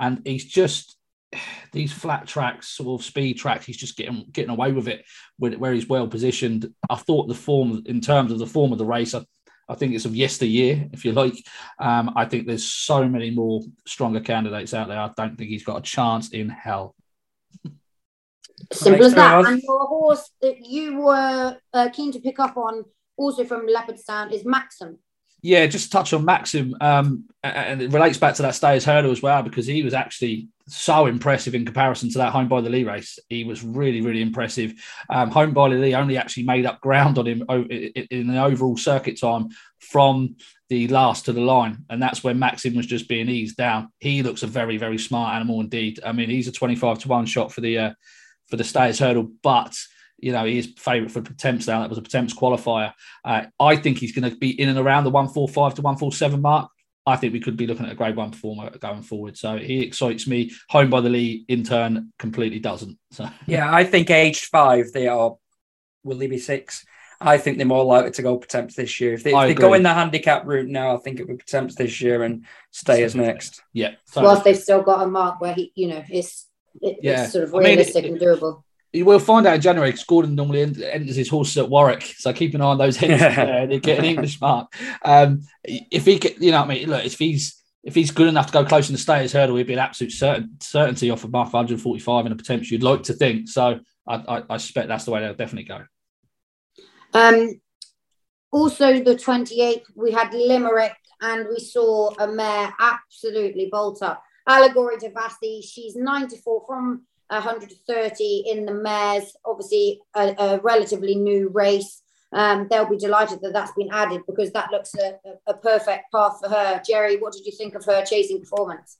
and he's just these flat tracks, sort of speed tracks. He's just getting getting away with it where he's well positioned. I thought the form, in terms of the form of the race, I I think it's of yesteryear, if you like. Um, I think there's so many more stronger candidates out there. I don't think he's got a chance in hell. Simple as that. And your horse that you were uh, keen to pick up on, also from Leopard Leopardstown, is Maxim. Yeah, just touch on Maxim, um, and it relates back to that Stayers hurdle as well because he was actually so impressive in comparison to that home by the Lee race. He was really, really impressive. Um, home by the Lee only actually made up ground on him in the overall circuit time from the last to the line, and that's when Maxim was just being eased down. He looks a very, very smart animal indeed. I mean, he's a twenty-five to one shot for the uh, for the Stayers hurdle, but you know, he is favourite for Pertemps now. That was a Pertemps qualifier. Uh, I think he's going to be in and around the 145 to 147 mark. I think we could be looking at a grade one performer going forward. So he excites me. Home by the Lee, in turn, completely doesn't. So yeah, I think aged five, they are. Will they be six? I think they're more likely to go Pertemps this year. If they, if they go in the handicap route now, I think it would Pertemps this year and stay as next. Yeah. Whilst they've still got a mark where he, you know, is it's yeah. sort of realistic I mean, it, and doable. You will find out in January because Gordon normally enters his horse at Warwick, so keep an eye on those hits. there. They get an English mark. Um, if he, get, you know, what I mean, look, if he's if he's good enough to go close in the Stayers hurdle, he'd be an absolute certain, certainty off of mark 145 in a potential. You'd like to think. So I, I, I suspect that's the way they'll definitely go. Um, also, the 28th, we had Limerick and we saw a mare absolutely bolt up. Allegorie de Vassy, she's 94 from 130 in the mares, obviously a, a relatively new race. Um, they'll be delighted that that's been added because that looks a, a, perfect path for her. Jerry, what did you think of her chasing performance?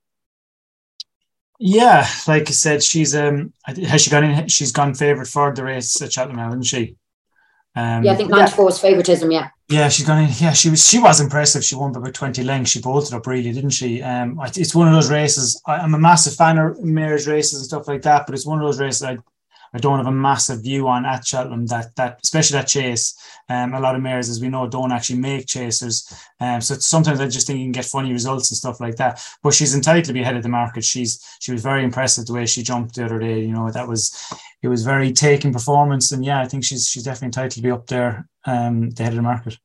Yeah, like I said, she's um has she gone in? She's gone favourite for the race at Cheltenham, hasn't she? Um, yeah, I think 94 yeah. is favouritism. Yeah. Yeah, she's gone in. Yeah, she was. She was impressive. She won by about 20 lengths. She bolted up really, didn't she? Um, it's one of those races. I, am a massive fan of mares races and stuff like that, but it's one of those races I I don't have a massive view on at Cheltenham that that especially that chase. Um, a lot of mares, as we know, don't actually make chasers. Um, so sometimes I just think you can get funny results and stuff like that. But she's entitled to be ahead of the market. She's she was very impressive the way she jumped the other day. You know that was it was very taking performance, and yeah, I think she's she's definitely entitled to be up there, um, the head of the market.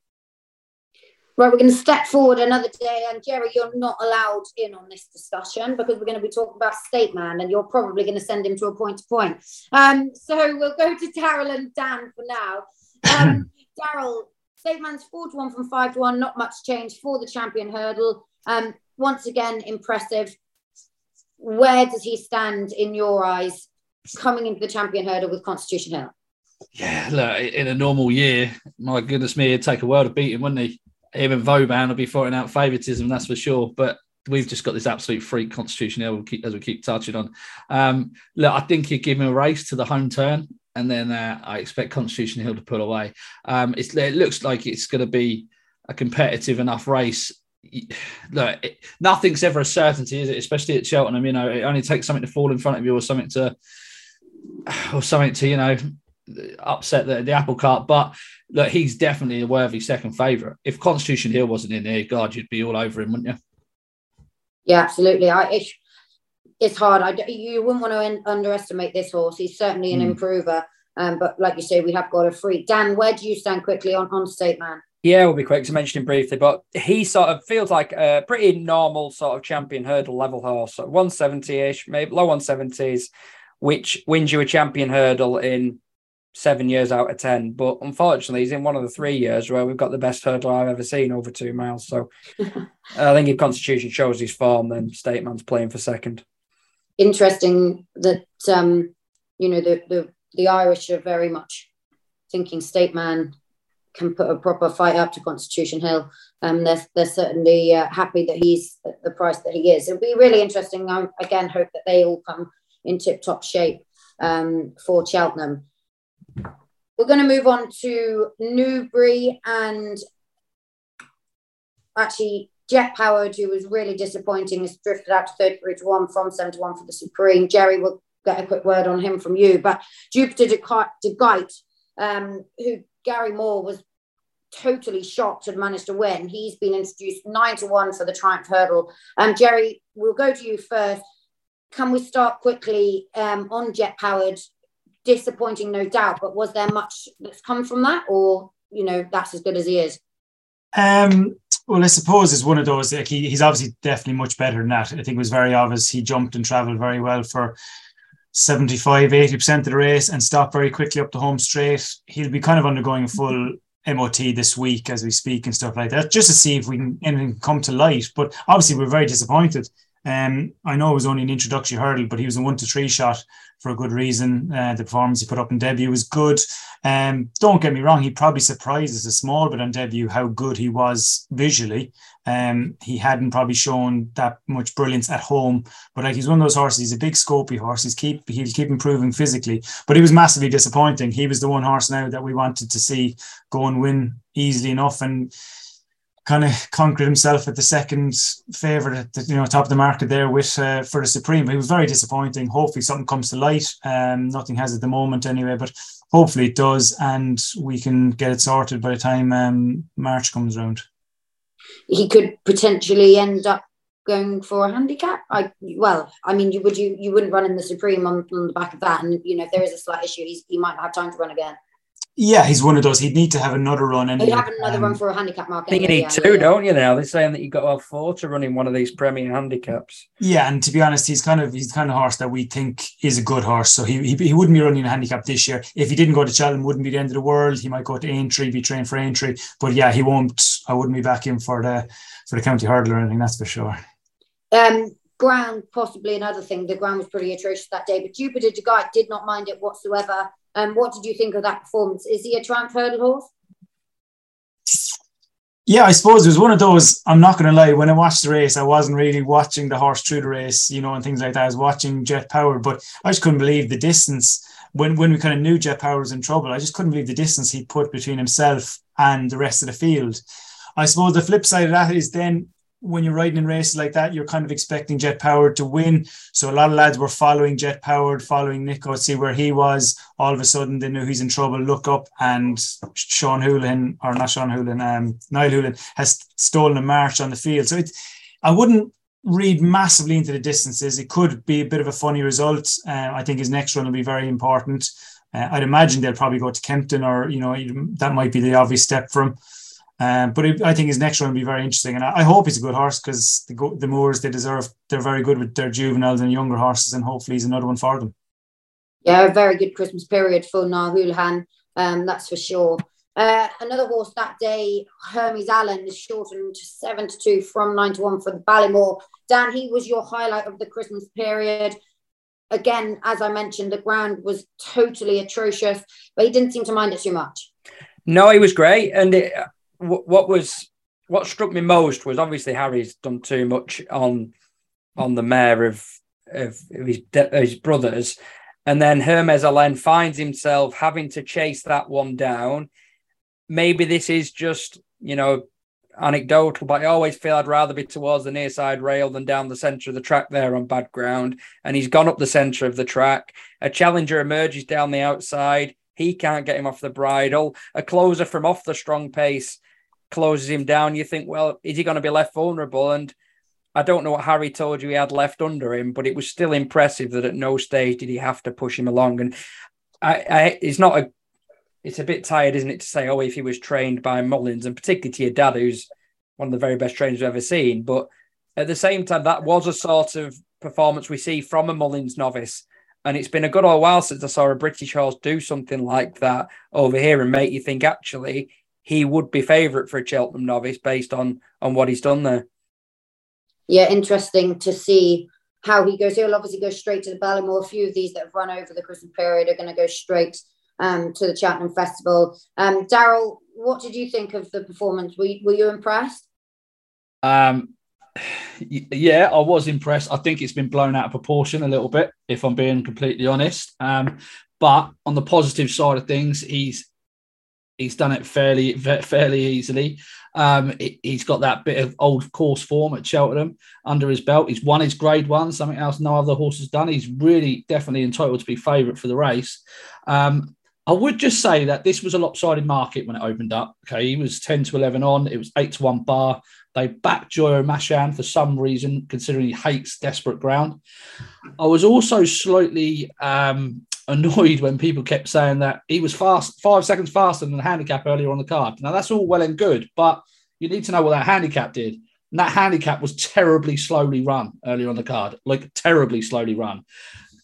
Right, we're going to step forward another day, and Jerry, you're not allowed in on this discussion because we're going to be talking about State Man, and you're probably going to send him to a point to point. Um, so we'll go to Daryl and Dan for now. Um, Daryl, State Man's four to one from five to one, not much change for the champion hurdle. Um, once again, impressive. Where does he stand in your eyes coming into the champion hurdle with Constitution Hill? Yeah, look, in a normal year, my goodness me, it'd take a world of beating, wouldn't he? Him and Vauban will be fighting out favouritism, that's for sure. But we've just got this absolute freak constitution here, we'll keep, as we keep touching on. Um, look, I think you give him a race to the home turn, and then uh, I expect Constitution Hill to pull away. Um, it looks like it's going to be a competitive enough race look, it, nothing's ever a certainty, is it? Especially at Cheltenham, you know, it only takes something to fall in front of you or something to, or something to, you know, upset the, the apple cart. But look, he's definitely a worthy second favourite. If Constitution Hill wasn't in there, God, you'd be all over him, wouldn't you? Yeah, absolutely. I, it's, it's hard. I, you wouldn't want to un- underestimate this horse. He's certainly an mm. improver. Um, but like you say, we have got a freak. Dan, where do you stand quickly on, on State Man? Yeah, we'll be quick to mention him briefly, but he sort of feels like a pretty normal sort of champion hurdle level horse, 170 ish, maybe low 170s, which wins you a champion hurdle in seven years out of 10. But unfortunately, he's in one of the three years where we've got the best hurdle I've ever seen over two miles. So I think if Constitution shows his form, then State Man's playing for second. Interesting that, um, you know, the, the, the Irish are very much thinking State Man can put a proper fight up to Constitution Hill. Um, they're, they're certainly uh, happy that he's the price that he is. It'll be really interesting. I again hope that they all come in tip top shape um, for Cheltenham. We're going to move on to Newbury and actually Jet Powered, who was really disappointing, has drifted out to 33 to 1 from 7 to 1 for the Supreme. Jerry will get a quick word on him from you. But Jupiter de Gite, um, who Gary Moore was totally shocked and managed to win. He's been introduced nine to one for the Triumph Hurdle. Um, Jerry, we'll go to you first. Can we start quickly um, on jet powered? Disappointing, no doubt, but was there much that's come from that, or you know that's as good as he is? Um, well, I suppose it's one of those. Like he, he's obviously definitely much better than that. I think it was very obvious. He jumped and travelled very well for 75, 80% of the race and stop very quickly up the home straight. He'll be kind of undergoing a full MOT this week as we speak and stuff like that, just to see if we can anything come to light. But obviously, we're very disappointed. Um, I know it was only an introductory hurdle, but he was a one to three shot for a good reason. Uh, the performance he put up in debut was good. Um, don't get me wrong, he probably surprises a small bit on debut how good he was visually. Um, he hadn't probably shown that much brilliance at home, but like he's one of those horses. He's a big scopy horse. He's keep he'll keep improving physically, but he was massively disappointing. He was the one horse now that we wanted to see go and win easily enough, and kind of conquered himself at the second favourite at the you know top of the market there with uh, for the Supreme. He was very disappointing. Hopefully something comes to light. Um, nothing has at the moment anyway, but hopefully it does, and we can get it sorted by the time um, March comes around. He could potentially end up going for a handicap. I well, I mean, you would you you wouldn't run in the Supreme on, on the back of that, and you know if there is a slight issue, he might not have time to run again. Yeah, he's one of those. He'd need to have another run. Anyway. He'd have another um, run for a handicap mark. I think you need yeah, two, yeah. don't you? Now they're saying that you've got to have four to run in one of these Premier handicaps. Yeah, and to be honest, he's kind of he's the kind of horse that we think is a good horse. So he, he, he wouldn't be running a handicap this year. If he didn't go to Cheltenham, wouldn't be the end of the world. He might go to Aintree, be trained for Aintree. But yeah, he won't. I wouldn't be back in for the for the county hurdle or anything. That's for sure. Um, ground possibly another thing. The ground was pretty atrocious that day, but Jupiter de Gite did not mind it whatsoever. Um, what did you think of that performance? Is he a Triumph Hurdle horse? Yeah, I suppose it was one of those. I'm not going to lie. When I watched the race, I wasn't really watching the horse through the race, you know, and things like that. I was watching Jet Power, but I just couldn't believe the distance when when we kind of knew Jet Power was in trouble. I just couldn't believe the distance he put between himself and the rest of the field. I suppose the flip side of that is then when you're riding in races like that, you're kind of expecting Jet Powered to win. So a lot of lads were following Jet Powered, following Nico, see where he was. All of a sudden, they knew he's in trouble. Look up, and Sean Houlihan, or not Sean Houlihan, um, Niall Houlihan has stolen a march on the field. So it, I wouldn't read massively into the distances. It could be a bit of a funny result. Uh, I think his next run will be very important. Uh, I'd imagine they'll probably go to Kempton, or you know that might be the obvious step for him. Um, but it, I think his next run will be very interesting, and I, I hope he's a good horse because the, the Moores they deserve. They're very good with their juveniles and younger horses, and hopefully he's another one for them. Yeah, a very good Christmas period for Niall Houlihan, um, that's for sure. Uh, another horse that day, Hermes Allen, is shortened to seven to two from nine to one for the Ballymore. Dan, he was your highlight of the Christmas period. Again, as I mentioned, the ground was totally atrocious, but he didn't seem to mind it too much. No, he was great, and it, what was what struck me most was obviously Harry's done too much on on the mare of of his, his brothers, and then Hermes Allen finds himself having to chase that one down. Maybe this is just you know anecdotal, but I always feel I'd rather be towards the near side rail than down the centre of the track there on bad ground. And he's gone up the centre of the track. A challenger emerges down the outside. He can't get him off the bridle. A closer from off the strong pace closes him down. You think, well, is he going to be left vulnerable? And I don't know what Harry told you he had left under him, but it was still impressive that at no stage did he have to push him along. And I, I it's not a it's a bit tired, isn't it, to say, oh, if he was trained by Mullins, and particularly to your dad, who's one of the very best trainers we've ever seen. But at the same time, that was a sort of performance we see from a Mullins novice. And it's been a good old while since I saw a British horse do something like that over here and make you think actually he would be favourite for a Cheltenham novice based on on what he's done there. Yeah, interesting to see how he goes. He'll obviously go straight to the Ballymore. A few of these that have run over the Christmas period are going to go straight um, to the Cheltenham Festival. Um, Daryl, what did you think of the performance? Were, were you impressed? Um, yeah, I was impressed. I think it's been blown out of proportion a little bit, if I'm being completely honest. Um, but on the positive side of things, he's he's done it fairly fairly easily. Um, he's got that bit of old course form at Cheltenham under his belt. He's won his Grade One, something else no other horse has done. He's really definitely entitled to be favourite for the race. Um, I would just say that this was a lopsided market when it opened up. Okay, he was 10 to 11 on, it was 8 to 1 bar. They backed Joyo Mashan for some reason, considering he hates desperate ground. I was also slightly um, annoyed when people kept saying that he was fast, five seconds faster than the handicap earlier on the card. Now, that's all well and good, but you need to know what that handicap did. And that handicap was terribly slowly run earlier on the card, like terribly slowly run.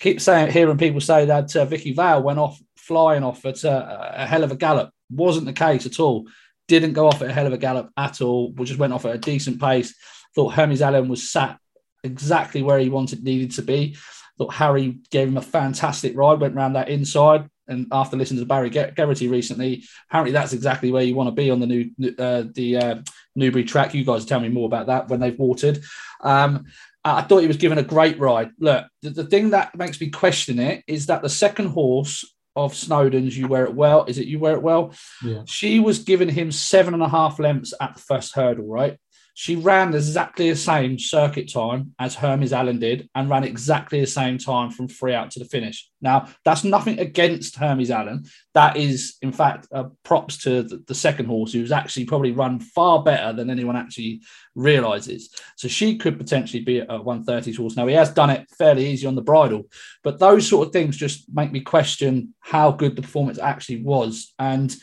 Keep saying, hearing people say that uh, Vicky Vale went off flying off at a, a hell of a gallop. Wasn't the case at all. Didn't go off at a hell of a gallop at all. We just went off at a decent pace. Thought Hermes Allen was sat exactly where he wanted needed to be. Thought Harry gave him a fantastic ride. Went around that inside, and after listening to Barry Geraghty recently, apparently that's exactly where you want to be on the new uh, the uh, Newbury track. You guys tell me more about that when they've watered. Um, I thought he was given a great ride. Look, the, the thing that makes me question it is that the second horse of Snowden's You Wear It Well. Is it You Wear It Well? Yeah. She was giving him seven and a half lengths at the first hurdle, right? She ran exactly the same circuit time as Hermes Allen did and ran exactly the same time from free out to the finish. Now, that's nothing against Hermes Allen. That is, in fact, uh, props to the, the, second horse, who's actually probably run far better than anyone actually realizes. So she could potentially be a 130s horse. Now, he has done it fairly easy on the bridle, but those sort of things just make me question how good the performance actually was. And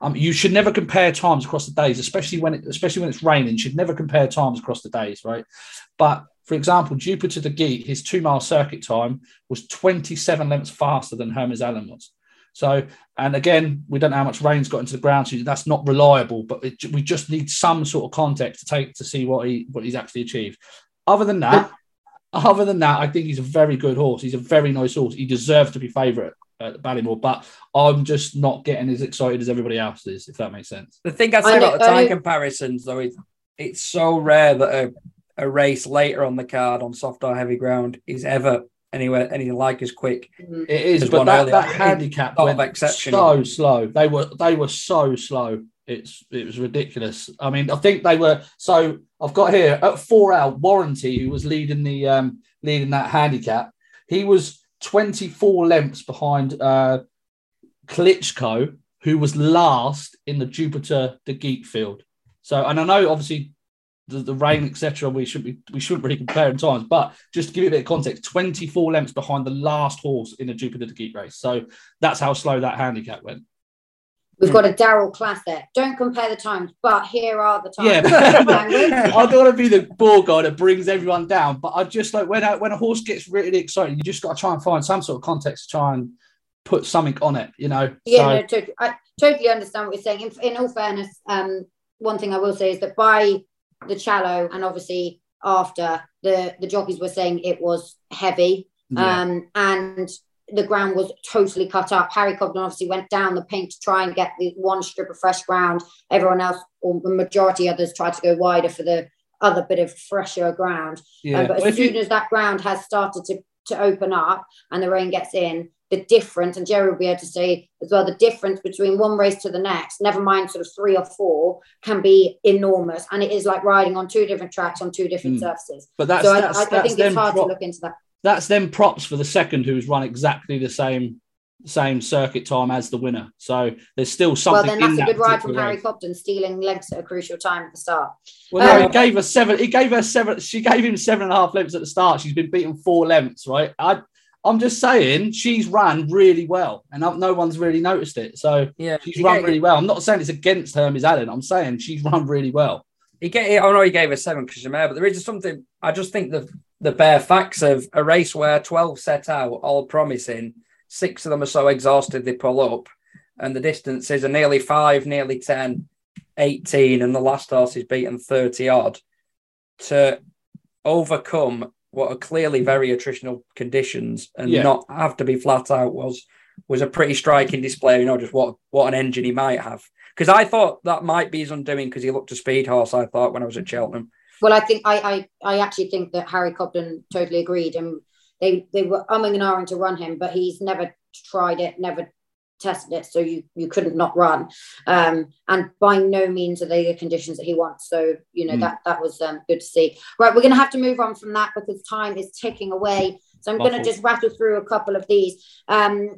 um, you should never compare times across the days, especially when it, especially when it's raining. You should never compare times across the days, right? But for example, Jupiter de Gite, his two mile circuit time was 27 lengths faster than Hermes Allen was. So, and again, we don't know how much rain's got into the ground, so that's not reliable. But it, we just need some sort of context to take to see what he what he's actually achieved. Other than that, other than that, I think he's a very good horse. He's a very nice horse. He deserves to be favourite at Ballymore, but I'm just not getting as excited as everybody else is, if that makes sense. The thing I say about the time comparisons, though, is it's so rare that a, a race later on the card on soft or heavy ground is ever anywhere anything like as quick. Mm-hmm. It is, but that, that handicap went so slow. They were they were so slow. It's it was ridiculous. I mean, I think they were. So I've got here at four out warranty, who was leading the um leading that handicap. He was 24 lengths behind uh, Klitschko, who was last in the Jupiter de Gite field. So, and I know obviously the, the rain, etc. We should be we shouldn't really compare in times, but just to give you a bit of context, 24 lengths behind the last horse in the Jupiter Geat race. So that's how slow that handicap went. We've got a Daryl classic. Don't compare the times, but here are the times. Yeah, I don't want to be the ball guy that brings everyone down, but I just like when I, when a horse gets really excited, you just got to try and find some sort of context to try and put something on it. You know. Yeah, so, no, totally, I totally understand what you're saying. In, in all fairness, um, one thing I will say is that by the Challow and obviously after the the jockeys were saying it was heavy, yeah. um, and the ground was totally cut up. Harry Cobden obviously went down the pink to try and get the one strip of fresh ground. Everyone else, or the majority others, tried to go wider for the other bit of fresher ground. Yeah. Um, but as soon you... as that ground has started to, to open up and the rain gets in, the difference, and Jerry will be able to say as well, the difference between one race to the next, never mind sort of three or four, can be enormous. And it is like riding on two different tracks on two different mm. surfaces. But that's, so that's, I, I, that's I think it's hard pro- to look into that. That's then props for the second who's run exactly the same same circuit time as the winner. So there's still something. Well, then that's a good ride from race. Harry Cobden, stealing legs at a crucial time at the start. Well, no, Um, he gave her seven. He gave her seven. She gave him seven and a half lengths at the start. She's been beaten four lengths, right? I, I'm just saying she's run really well, and no one's really noticed it. So Yeah, she's run really well. I'm not saying it's against Hermes Allen. I'm saying she's run really well. He gave, oh no, he gave a seven because she's mare, but there is something. I just think the the bare facts of a race where twelve set out, all promising, six of them are so exhausted they pull up, and the distances are nearly five, nearly 10, 18, and the last horse is beaten thirty odd. To overcome what are clearly very attritional conditions and Yeah. not have to be flat out was was a pretty striking display. You know, just what what an engine he might have. Because I thought that might be his undoing because he looked a speed horse. I thought when I was at Cheltenham. Well, I think I, I I actually think that Harry Cobden totally agreed, and they they were umming and ahhing to run him, but he's never tried it, never tested it, so you you couldn't not run. Um, and by no means are they the conditions that he wants. So you know Mm. that that was um, good to see. Right, we're going to have to move on from that because time is ticking away. So I'm going to just rattle through a couple of these. Um,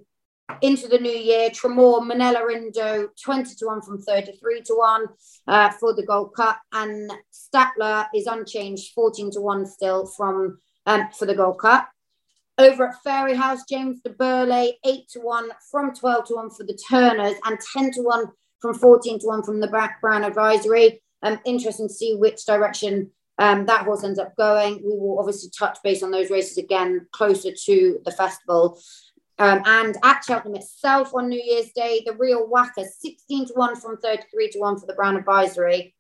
into the new year, Tramore, Minella Indo, 20 to 1 from 33 to 1 uh, for the Gold Cup. And Statler is unchanged, 14 to 1 still from um, for the Gold Cup. Over at Fairyhouse, James du Berlais, 8 to 1 from 12 to 1 for the Turners, and 10 to 1 from 14 to 1 from the Black Brown Advisory. Um, interesting to see which direction um, that horse ends up going. We will obviously touch base on those races again closer to the festival. Um, and at Cheltenham itself on New Year's Day, the real whacker, 16 to 1 from 33 to 1 for the Brown Advisory.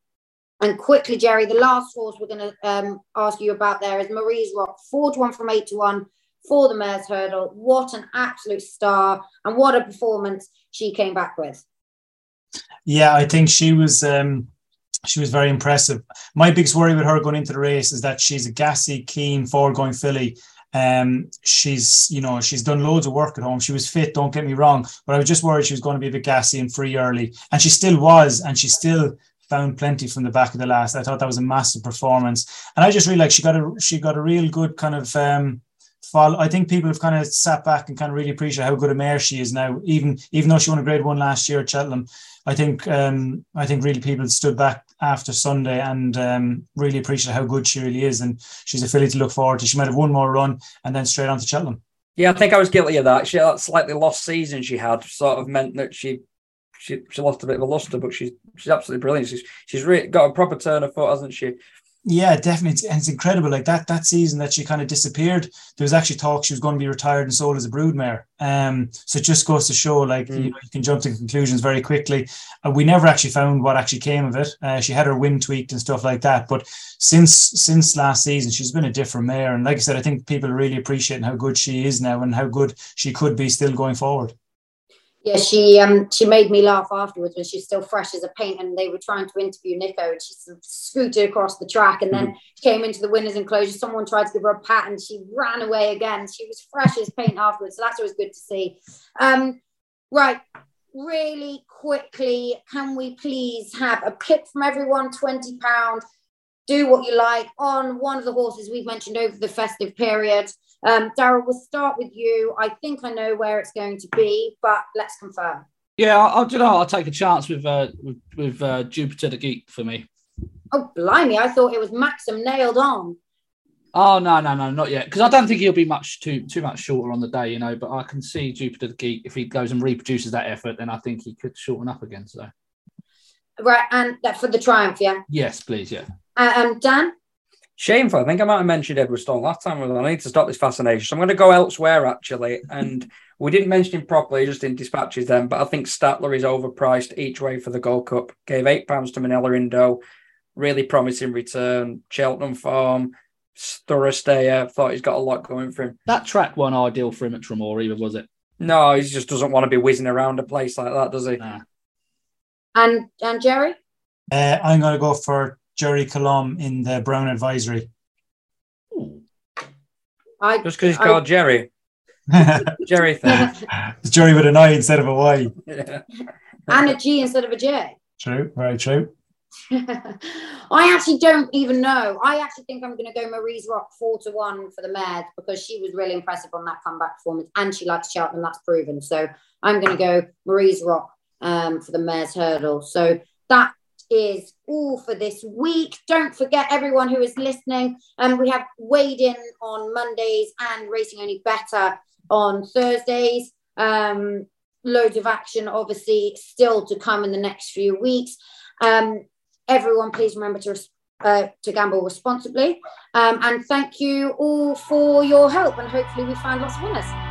And quickly, Jerry, the last horse we're going to um, ask you about there is Marie's Rock, 4 to 1 from 8 to 1 for the Mares Hurdle. What an absolute star, and what a performance she came back with. Yeah, I think she was um she was very impressive. My biggest worry with her going into the race is that she's a gassy, keen, forward going filly. Um, she's you know she's done loads of work at home. She was fit, don't get me wrong, but I was just worried she was going to be a bit gassy and free early, and she still was, and she still found plenty from the back of the last. I thought that was a massive performance, and I just really like she got a she got a real good kind of um follow. I think people have kind of sat back and kind of really appreciate how good a mare she is now, even even though she won a grade one last year at Cheltenham. I think um, I think really people stood back after Sunday and um, really appreciate how good she really is, and she's a filly to look forward to. She might have one more run and then straight on to Cheltenham. Yeah, I think I was guilty of that. She that slightly lost season she had sort of meant that she she she lost a bit of a luster, but she's she's absolutely brilliant. She's she's really got a proper turn of foot, hasn't she? Yeah, definitely, It's- and it's incredible. Like that that season that she kind of disappeared, there was actually talk she was going to be retired and sold as a broodmare. Um, so it just goes to show, like Mm. you know, you can jump to conclusions very quickly. Uh, we never actually found what actually came of it. Uh, she had her wind tweaked and stuff like that, but since since last season, she's been a different mare. And like I said, I think people are really appreciating how good she is now and how good she could be still going forward. Yeah, she um she made me laugh afterwards when she's still fresh as a paint, and they were trying to interview Nico, and she sort of scooted across the track, and then she came into the winners' enclosure. Someone tried to give her a pat, and she ran away again. She was fresh as paint afterwards, so that's always good to see. Um, right, really quickly, can we please have a pick from everyone? Twenty pound. Do what you like on one of the horses we've mentioned over the festive period. Um, Daryl, we'll start with you. I think I know where it's going to be, but let's confirm. Yeah, I'll, I'll, you know, I'll take a chance with uh, with, with uh, Jupiter de Gite for me. Oh, blimey, I thought it was Maxim nailed on. Oh no, no, no, not yet. Because I don't think he'll be much too too much shorter on the day, you know. But I can see Jupiter de Gite if he goes and reproduces that effort, then I think he could shorten up again. So Right, and that for the triumph, yeah. yes, please, yeah. Uh, um, Dan, Shameful. I think I might have mentioned Edwardstone last time. I need to stop this fascination. So I'm going to go elsewhere, actually. And we didn't mention him properly, just in dispatches then. But I think Statler is overpriced each way for the Gold Cup. Gave £8 to Minella Indo. Really promising return. Cheltenham form. Thorough stayer. Thought he's got a lot going for him. That track wasn't ideal for him at Tramore either, was it? No, he just doesn't want to be whizzing around a place like that, does he? Nah. and and Jerry. Uh, I'm going to go for Gerri Colombe in the Brown Advisory. I Just because he's I- called Jerry. Jerry thing. it's Jerry with an I instead of a Y. Yeah. and a G instead of a J. True, very true. I actually don't even know. I actually think I'm going to go Marie's Rock four to one for the Mares because she was really impressive on that comeback performance and she likes Cheltenham. That's proven. So I'm going to go Marie's Rock um, for the Mares Hurdle. So that is all for this week. Don't forget, everyone who is listening, um, we have weighed in on Mondays and Racing Only Better on Thursdays. Um, loads of action, obviously, still to come in the next few weeks. Um, everyone, please remember to uh, to gamble responsibly. Um, and thank you all for your help. And hopefully, we find lots of winners.